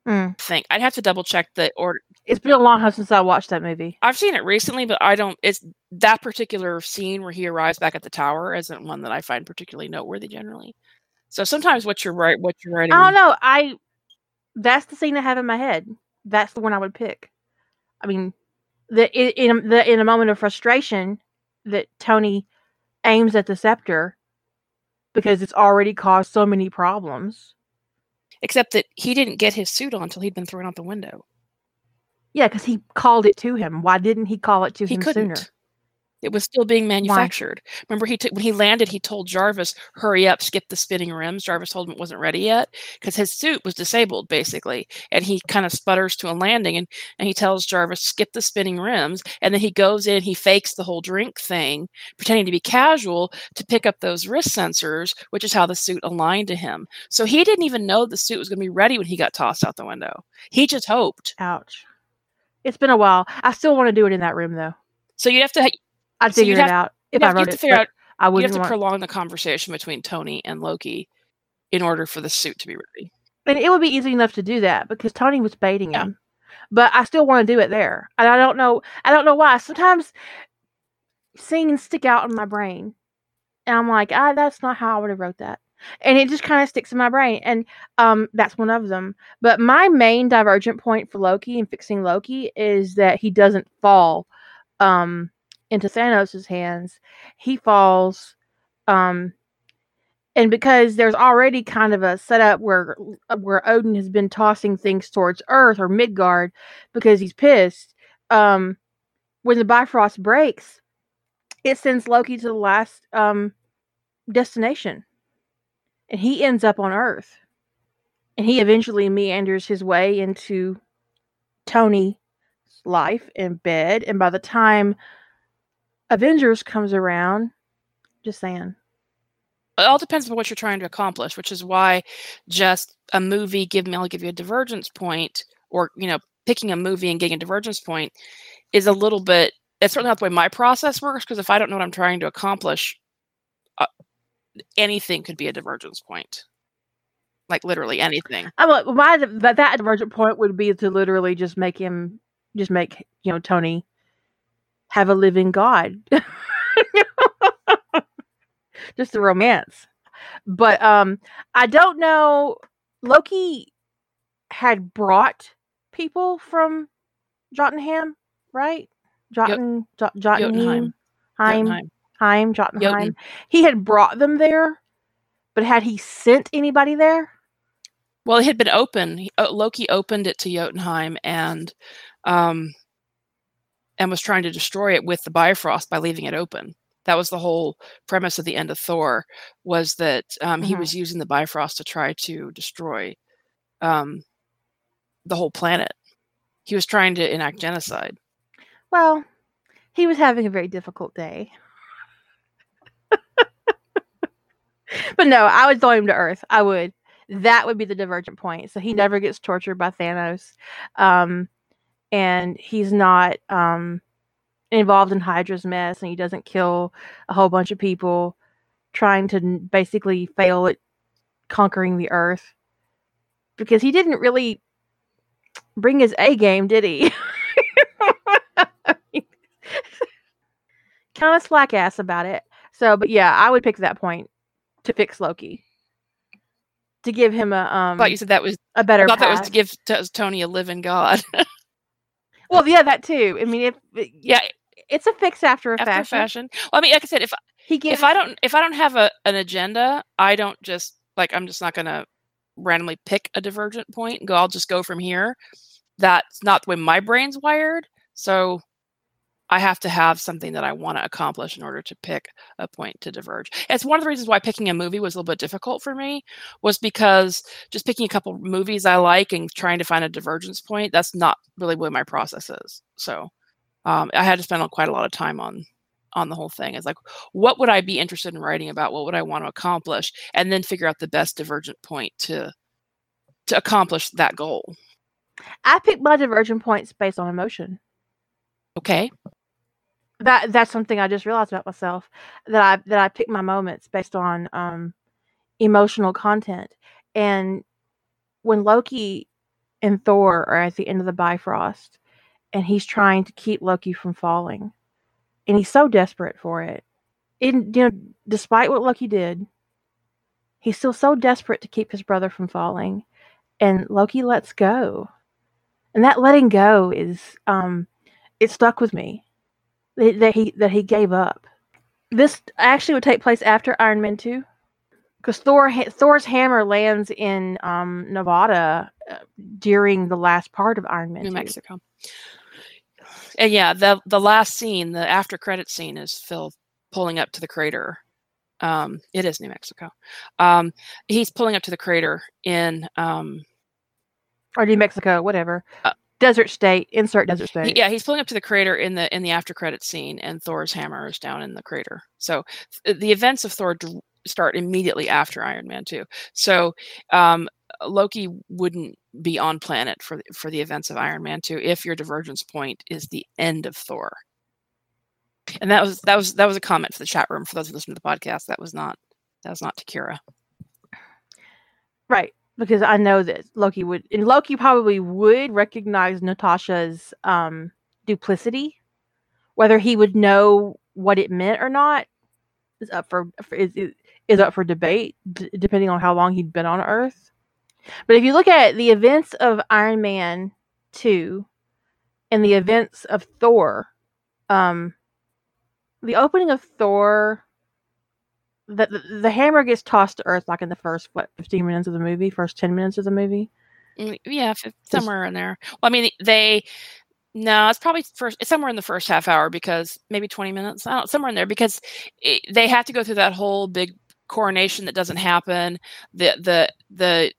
Mm. I think I'd have to double check the order. It's been a long time since I watched that movie. I've seen it recently, but I don't. It's that particular scene where he arrives back at the tower isn't one that I find particularly noteworthy generally. So sometimes what you're right, what you're writing. I don't know. I that's the scene I have in my head. That's the one I would pick. I mean, that in the in a moment of frustration that Tony aims at the scepter because it's already caused so many problems. Except that he didn't get his suit on until he'd been thrown out the window. Yeah, because he called it to him. Why didn't he call it to He him couldn't. sooner? It was still being manufactured. Remember, he t- when he landed, he told Jarvis, "Hurry up, skip the spinning rims." Jarvis told him it wasn't ready yet because his suit was disabled, basically. And he kind of sputters to a landing, and and he tells Jarvis, "Skip the spinning rims." And then he goes in, he fakes the whole drink thing, pretending to be casual to pick up those wrist sensors, which is how the suit aligned to him. So he didn't even know the suit was going to be ready when he got tossed out the window. He just hoped. Ouch. It's been a while. I still want to do it in that room though. So you'd have to I'd So figure it have- out if I have, you wrote have it. out I you have to want. prolong the conversation between Tony and Loki in order for the suit to be ready. And it would be easy enough to do that because Tony was baiting Yeah. him. But I still want to do it there. And I don't know I don't know why. Sometimes scenes stick out in my brain. And I'm like, ah, that's not how I would have wrote that. And it just kind of sticks in my brain. And um that's one of them. But my main divergent point for Loki and fixing Loki is that he doesn't fall um into Thanos' hands. He falls um and because there's already kind of a setup where uh, where Odin has been tossing things towards Earth or Midgard because he's pissed. Um, when the Bifrost breaks, it sends Loki to the last um, destination, and he ends up on Earth. And he eventually meanders his way into Tony's life and bed. And by the time Avengers comes around, just saying. It all depends on what you're trying to accomplish, which is why just a movie give me I'll give you a divergence point, or you know, picking a movie and getting a divergence point is a little bit. It's certainly not the way my process works because if I don't know what I'm trying to accomplish, uh, anything could be a divergence point. Like literally anything. I'm like, my that that divergent point would be to literally just make him, just make you know Tony have a living god, just the romance. But um, I don't know. Loki had brought people from Jotunheim, right? Jotun, jo- Jotunheim, Jotunheim. Heim, Jotunheim. Heim, Jotunheim. Jotun. He had brought them there, but had he sent anybody there? Well, it had been open. He- uh, Loki opened it to Jotunheim and um, and was trying to destroy it with the Bifrost by leaving it open. That was the whole premise of the end of Thor was that um, he Mhm. was using the Bifrost to try to destroy um, the whole planet. He was trying to enact genocide. Well, he was having a very difficult day. but no, I would throw him to Earth. I would. That would be the divergent point. So he never gets tortured by Thanos. Um, and he's not um, involved in Hydra's mess and he doesn't kill a whole bunch of people trying to basically fail at conquering the Earth. Because he didn't really bring his A game, did he? kind of slack ass about it. So, but yeah, I would pick that point to fix Loki to give him a um I thought you said that was. a better I thought that was to give t- Tony a living god. well, yeah, that too. I mean, if uh, yeah, it's a fix after a after fashion. fashion. Well, I mean, like I said, if He if I don't if I don't have a an agenda, I don't just like I'm just not gonna randomly pick a divergent point and go. I'll just go from here. That's not the way my brain's wired. So I have to have something that I want to accomplish in order to pick a point to diverge. It's one of the reasons why picking a movie was a little bit difficult for me was because just picking a couple movies I like and trying to find a divergence point, that's not really what my process is. So um, I had to spend quite a lot of time on on the whole thing. It's like, what would I be interested in writing about? What would I want to accomplish? And then figure out the best divergent point to to accomplish that goal. I pick my divergent points based on emotion. Okay. That that's something I just realized about myself that I that I pick my moments based on um emotional content. And when Loki and Thor are at the end of the Bifrost and he's trying to keep Loki from falling and he's so desperate for it. In you know, despite what Loki did, he's still so desperate to keep his brother from falling. And Loki lets go. And that letting go is um it stuck with me that, he that he gave up. This actually would take place after Iron Man two, because Thor Thor's hammer lands in um, Nevada uh, during the last part of Iron Man. New 2. Mexico. And yeah, the the last scene, the after credit scene, is Phil pulling up to the crater. Um, it is New Mexico. Um, he's pulling up to the crater in um, or New Mexico, whatever. Uh, desert state. Insert desert state. yeah, he's pulling up to the crater in the in the after credit scene, and Thor's hammer is down in the crater. So th- the events of Thor d- start immediately after Iron Man two. So um, Loki wouldn't be on planet for the, for the events of Iron Man two if your divergence point is the end of Thor. And that was that was that was a comment for the chat room for those who listen to the podcast. That was not that was not Takira. Right. Because I know that Loki would and Loki probably would recognize Natasha's um duplicity. Whether he would know what it meant or not is up for, for is, is up for debate d- depending on how long he'd been on Earth. But if you look at the events of Iron Man 2 and the events of Thor, um, the opening of Thor, the, the, the hammer gets tossed to Earth like in the first what 15 minutes of the movie, first 10 minutes of the movie. Mm, Yeah, somewhere in there. Well, I mean, they no, it's probably first. It's somewhere in the first half hour because maybe twenty minutes. I don't, somewhere in there because it, they have to go through that whole big coronation that doesn't happen. The the the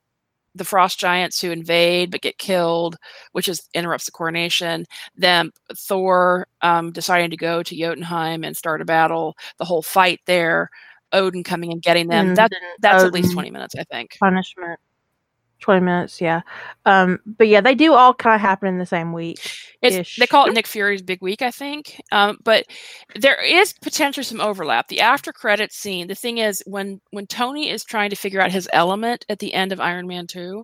the frost giants who invade but get killed, which is interrupts the coronation. Then Thor um, deciding to go to Jotunheim and start a battle. The whole fight there. Odin coming and getting them. And That then that's at least twenty minutes, I think. punishment. 20 minutes, yeah. Um, but yeah, they do all kind of happen in the same week. It's, they call it Nick Fury's big week, I think. Um, but there is potentially some overlap. The after credit scene. The thing is, when when Tony is trying to figure out his element at the end of Iron Man Two,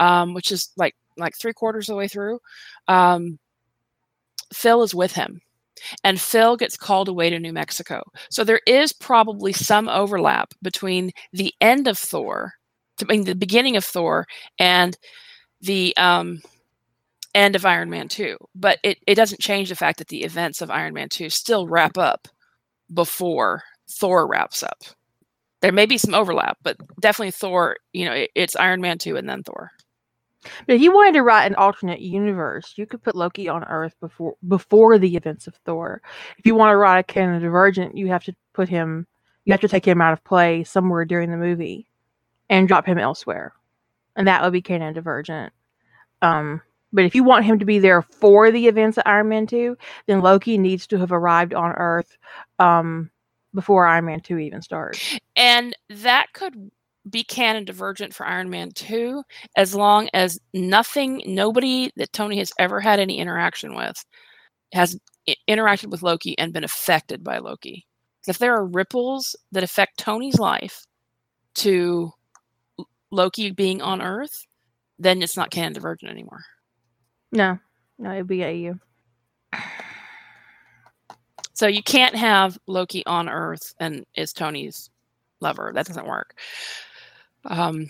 um, which is like like three quarters of the way through, um, Phil is with him, and Phil gets called away to New Mexico. So there is probably some overlap between the end of Thor, I mean the beginning of Thor, and the um, end of Iron Man 2. But it, it doesn't change the fact that the events of Iron Man 2 still wrap up before Thor wraps up. There may be some overlap, but definitely Thor, you know, it, it's Iron Man 2 and then Thor. But if you wanted to write an alternate universe, you could put Loki on Earth before before the events of Thor. If you want to write a canon divergent, you have to put him you have to take him out of play somewhere during the movie and drop him elsewhere. And that would be canon divergent. Um but if you want him to be there for the events of Iron Man 2, then Loki needs to have arrived on Earth um, before Iron Man 2 even starts. And that could be canon divergent for Iron Man 2 as long as nothing, nobody that Tony has ever had any interaction with has interacted with Loki and been affected by Loki. If there are ripples that affect Tony's life to Loki being on Earth, then it's not canon divergent anymore. No, no, it'd be AU. So you can't have Loki on Earth and is Tony's lover. That doesn't work. Um,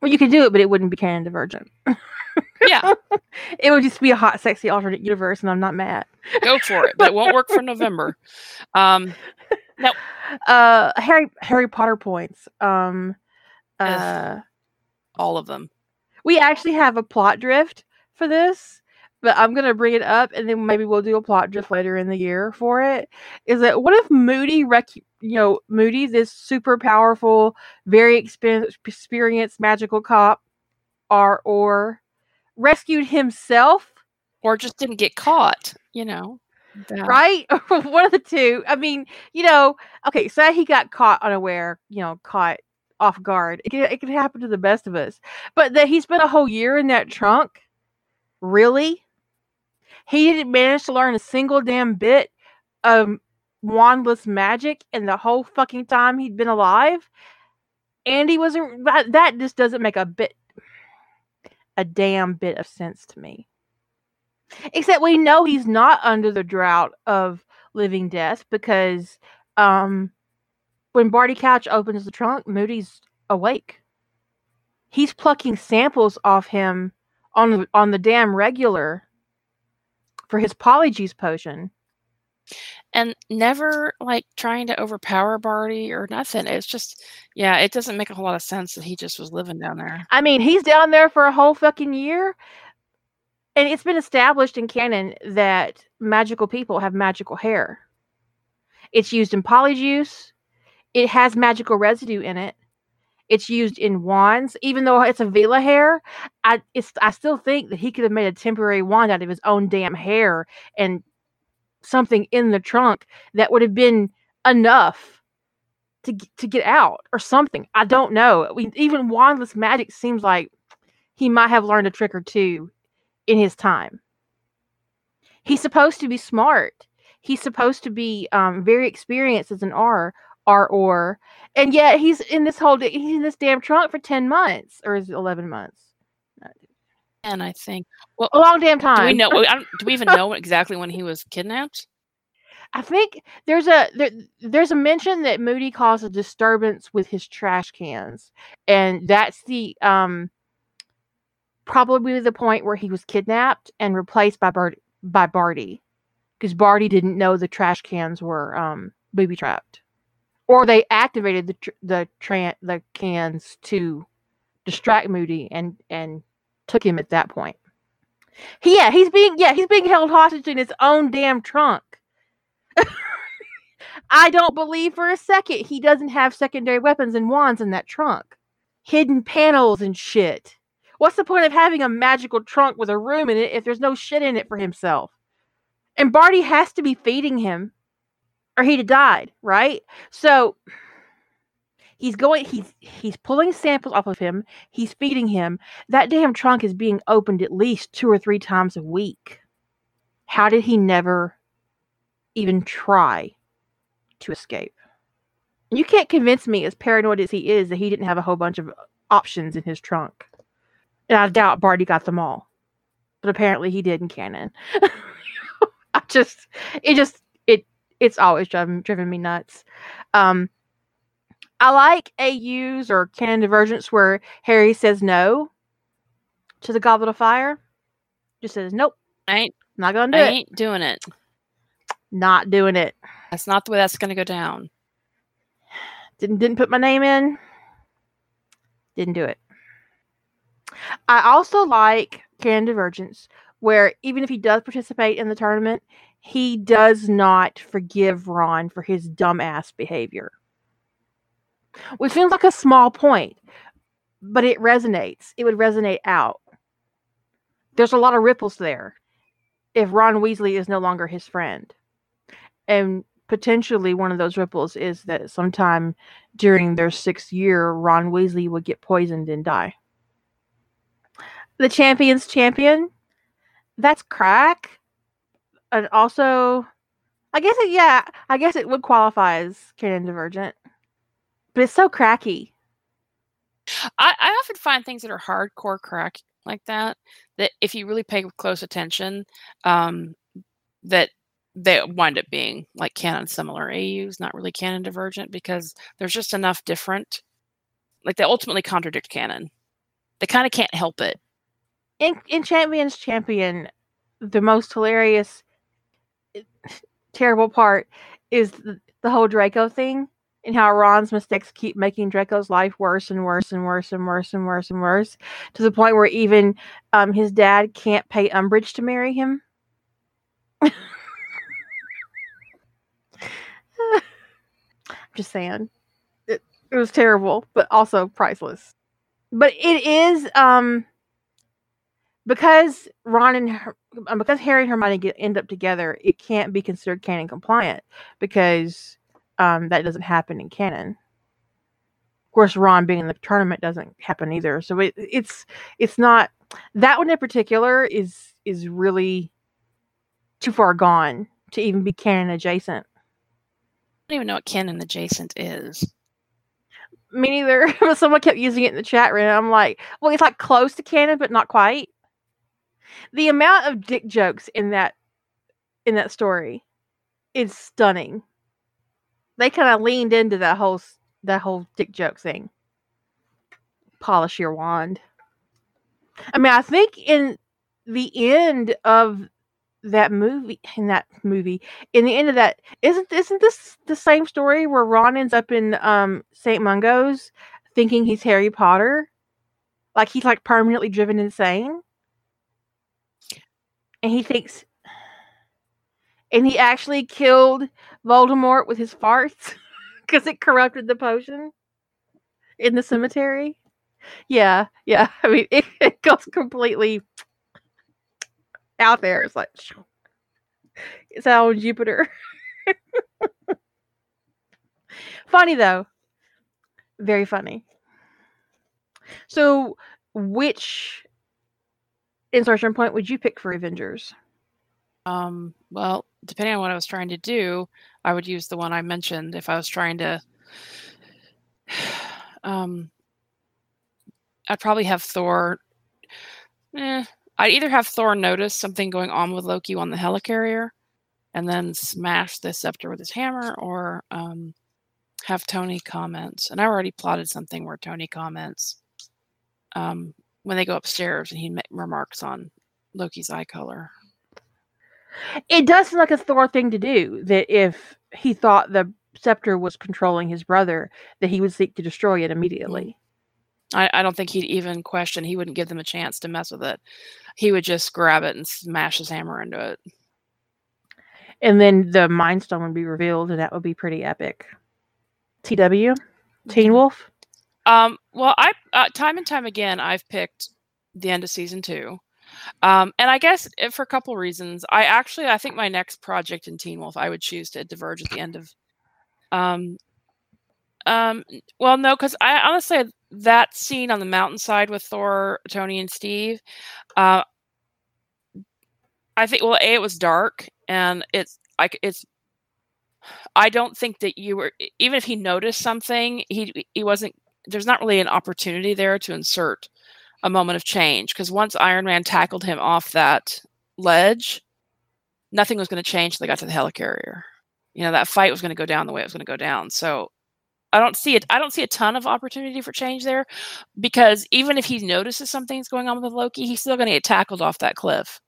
Well, you could do it, but it wouldn't be canon divergent. yeah, It would just be a hot, sexy alternate universe, and I'm not mad. go for it, but it won't work for November. Um, no. Uh, Harry Harry Potter points. Um, uh, all of them. we actually have a plot drift for this, but I'm gonna bring it up, and then maybe we'll do a plot drift later in the year for it. Is that what if Moody rec- you know Moody, this super powerful, very experienced magical cop, or or rescued himself Or just didn't get caught, you know. that- right? One of the two. I mean, you know, okay, say he got caught unaware, you know, caught off guard. It could, it could happen to the best of us. But that he spent a whole year in that trunk? Really? He didn't manage to learn a single damn bit of wandless magic in the whole fucking time he'd been alive? Andy was a, that, that just doesn't make a bit a damn bit of sense to me. Except we know he's not under the drought of living death because um, when Barty Crouch opens the trunk, Moody's awake. He's plucking samples off him on on the damn regular for his polyjuice potion. And never like trying to overpower Barty or nothing. It's just, yeah, it doesn't make a whole lot of sense that he just was living down there. I mean, he's down there for a whole fucking year. And it's been established in canon that magical people have magical hair. It's used in polyjuice. It has magical residue in it. It's used in wands, even though it's a Veela hair. I it's I still think that he could have made a temporary wand out of his own damn hair and something in the trunk that would have been enough to to get out or something. I don't know. Even wandless magic seems like he might have learned a trick or two in his time. He's supposed to be smart. He's supposed to be um, very experienced as an R R or, and yet he's in this whole he's in this damn trunk for ten months or is it eleven months? And I think well, a long damn time. Do we know? do we even know exactly when he was kidnapped? I think there's a there, there's a mention that Moody caused a disturbance with his trash cans, and that's the um probably the point where he was kidnapped and replaced by Bart by Barty because Barty didn't know the trash cans were um booby trapped or they activated the tr- the the cans to distract Moody and and took him at that point. He, yeah, he's being yeah he's being held hostage in his own damn trunk. I don't believe for a second he doesn't have secondary weapons and wands in that trunk, hidden panels and shit. What's the point of having a magical trunk with a room in it if there's no shit in it for himself? And Barty has to be feeding him or he'd have died, right? So he's going he's he's pulling samples off of him, he's feeding him. That damn trunk is being opened at least two or three times a week. How did he never even try to escape? You can't convince me, as paranoid as he is, that he didn't have a whole bunch of options in his trunk. And I doubt Barty got them all. But apparently he did in canon. I just it just it, it's always driven driven me nuts. Um, I like AUs or canon divergence where Harry says no to the Goblet of Fire. Just says nope. I ain't not gonna do I it. ain't doing it. Not doing it. That's not the way that's gonna go down. Didn't didn't put my name in. Didn't do it. I also like canon divergence where even if he does participate in the tournament, he does not forgive Ron for his dumbass behavior. Which seems like a small point, but it resonates. It would resonate out. There's a lot of ripples there if Ron Weasley is no longer his friend. And potentially one of those ripples is that sometime during their sixth year, Ron Weasley would get poisoned and die. The champion's champion, that's crack and also, I guess it, yeah, I guess it would qualify as canon divergent, but it's so cracky. I, I often find things that are hardcore crack like that that if you really pay close attention, um, that they wind up being like canon similar AUs, not really canon divergent, because there's just enough different. Like they ultimately contradict canon. They kind of can't help it. In in Champions Champion, the most hilarious terrible part is the, the whole Draco thing and how Ron's mistakes keep making Draco's life worse and worse and worse and worse and worse and worse to the point where even um, his dad can't pay Umbridge to marry him. Just saying. It, it was terrible, but also priceless. But it is um because Ron and her, um, because Harry and Hermione get, end up together, it can't be considered canon compliant because um, that doesn't happen in canon. Of course, Ron being in the tournament doesn't happen either. So it, it's it's not that one in particular is is really too far gone to even be canon adjacent. I don't even know what canon adjacent is. Me neither. Someone kept using it in the chat room. I'm like, well, it's like close to canon, but not quite the amount of dick jokes in that in that story is stunning. They kind of leaned into that whole that whole dick joke thing. Polish your wand. I mean, I think in the end of that movie in that movie in the end of that isn't isn't this the same story where Ron ends up in um St. Mungo's thinking he's Harry Potter? Like he's like permanently driven insane. And he thinks and he actually killed Voldemort with his farts because it corrupted the potion in the cemetery. Yeah, yeah. I mean, it, it goes completely out there. It's like it's out on Jupiter. funny though, very funny. So, which insertion point would you pick for Avengers? Um, well, depending on what I was trying to do, I would use the one I mentioned if I was trying to um I'd probably have Thor eh, I'd either have Thor notice something going on with Loki on the helicarrier and then smash the scepter with his hammer or um have Tony comments. And I already plotted something where Tony comments um when they go upstairs and he ma- remarks on Loki's eye color. It does seem like a Thor thing to do. That if he thought the scepter was controlling his brother, that he would seek to destroy it immediately. I, I don't think he'd even question. He wouldn't give them a chance to mess with it. He would just grab it and smash his hammer into it. And then the Mind Stone would be revealed, and that would be pretty epic. TW, Teen Wolf. Um, well, I uh, time and time again I've picked the end of season two, um, and I guess eh, for a couple reasons. I actually I think my next project in Teen Wolf I would choose to diverge at the end of. Um, um, well, no, because I honestly that scene on the mountainside with Thor, Tony, and Steve. Uh, I think well, a it was dark, and it's like it's. I don't think that you were even if he noticed something, he he wasn't. There's not really an opportunity there to insert a moment of change because once Iron Man tackled him off that ledge, nothing was going to change until they got to the helicarrier. You know that fight was going to go down the way it was going to go down. So I don't see it. I don't see a ton of opportunity for change there, because even if he notices something's going on with Loki, he's still going to get tackled off that cliff,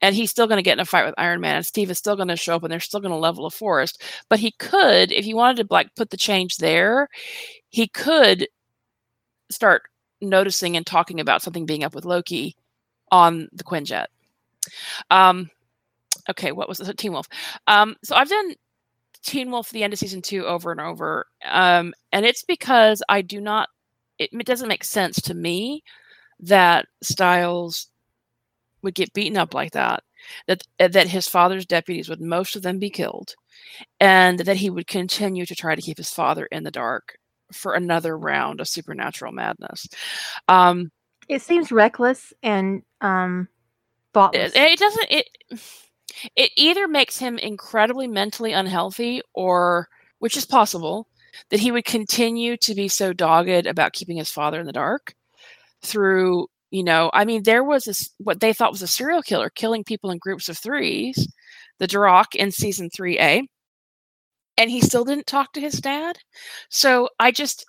and he's still going to get in a fight with Iron Man, and Steve is still going to show up, and they're still going to level a forest. But he could, if he wanted to, like put the change there, he could start noticing and talking about something being up with Loki on the Quinjet. Um, okay, what was this? Teen Wolf. Um, so I've done Teen Wolf the end of season two over and over, um, and it's because I do not. It, it doesn't make sense to me that Stiles would get beaten up like that. That that his father's deputies would most of them be killed, and that he would continue to try to keep his father in the dark for another round of supernatural madness. Um, it seems reckless and um, thoughtless. It, it doesn't. It it either makes him incredibly mentally unhealthy, or which is possible, that he would continue to be so dogged about keeping his father in the dark through you know i mean there was this what they thought was a serial killer killing people in groups of threes the Darach in season 3a and he still didn't talk to his dad. So I just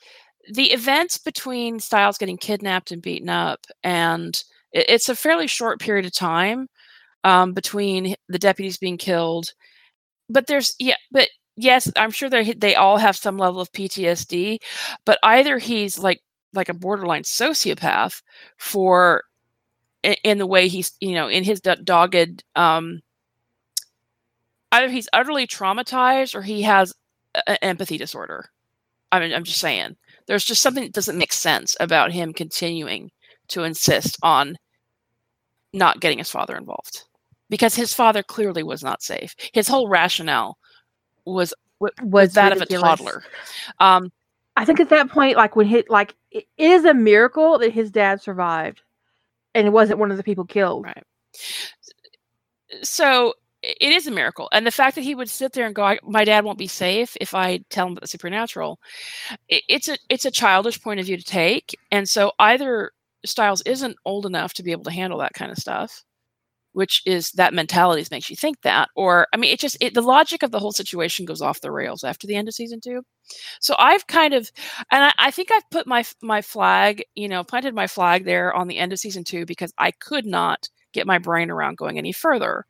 the events between Stiles getting kidnapped and beaten up, and it, it's a fairly short period of time um, between the deputies being killed. But there's yeah, but yes, I'm sure they they all have some level of PTSD, but either he's like like a borderline sociopath for in the way he's you know in his dogged um either he's utterly traumatized or he has an empathy disorder. I mean, I'm just saying. There's just something that doesn't make sense about him continuing to insist on not getting his father involved because his father clearly was not safe. His whole rationale was was, that ridiculous. of a toddler. Um, I think at that point, like when hit, like it is a miracle that his dad survived, and it wasn't one of the people killed. Right. So it is a miracle and the fact that he would sit there and go my dad won't be safe if i tell him about the supernatural it, it's a it's a childish point of view to take and so either Stiles isn't old enough to be able to handle that kind of stuff which is that mentality makes you think that or i mean it just it, the logic of the whole situation goes off the rails after the end of season two. So i've kind of and I, I think i've put my my flag you know planted my flag there on the end of season two because i could not get my brain around going any further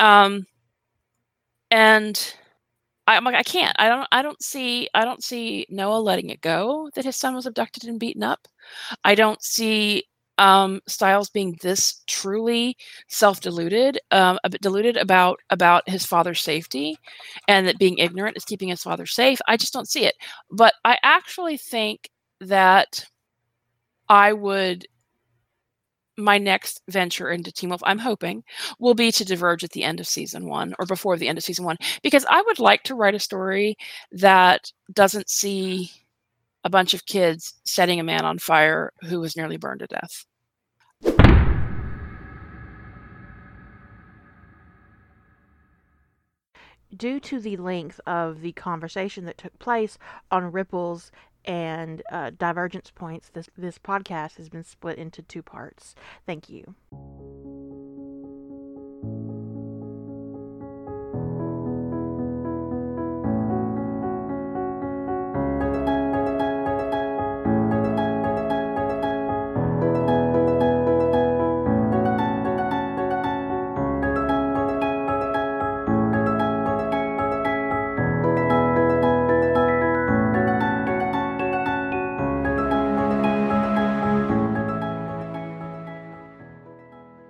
Um, and I, am like, I can't. I don't. I don't see. I don't see Noah letting it go that his son was abducted and beaten up. I don't see um, Stiles being this truly self-deluded, um, a bit deluded about about his father's safety, and that being ignorant is keeping his father safe. I just don't see it. But I actually think that I would my next venture into Teen Wolf, I'm hoping, will be to diverge at the end of season one or before the end of season one, because I would like to write a story that doesn't see a bunch of kids setting a man on fire who was nearly burned to death. Due to the length of the conversation that took place on Ripples and uh, divergence points, this this podcast has been split into two parts. Thank you.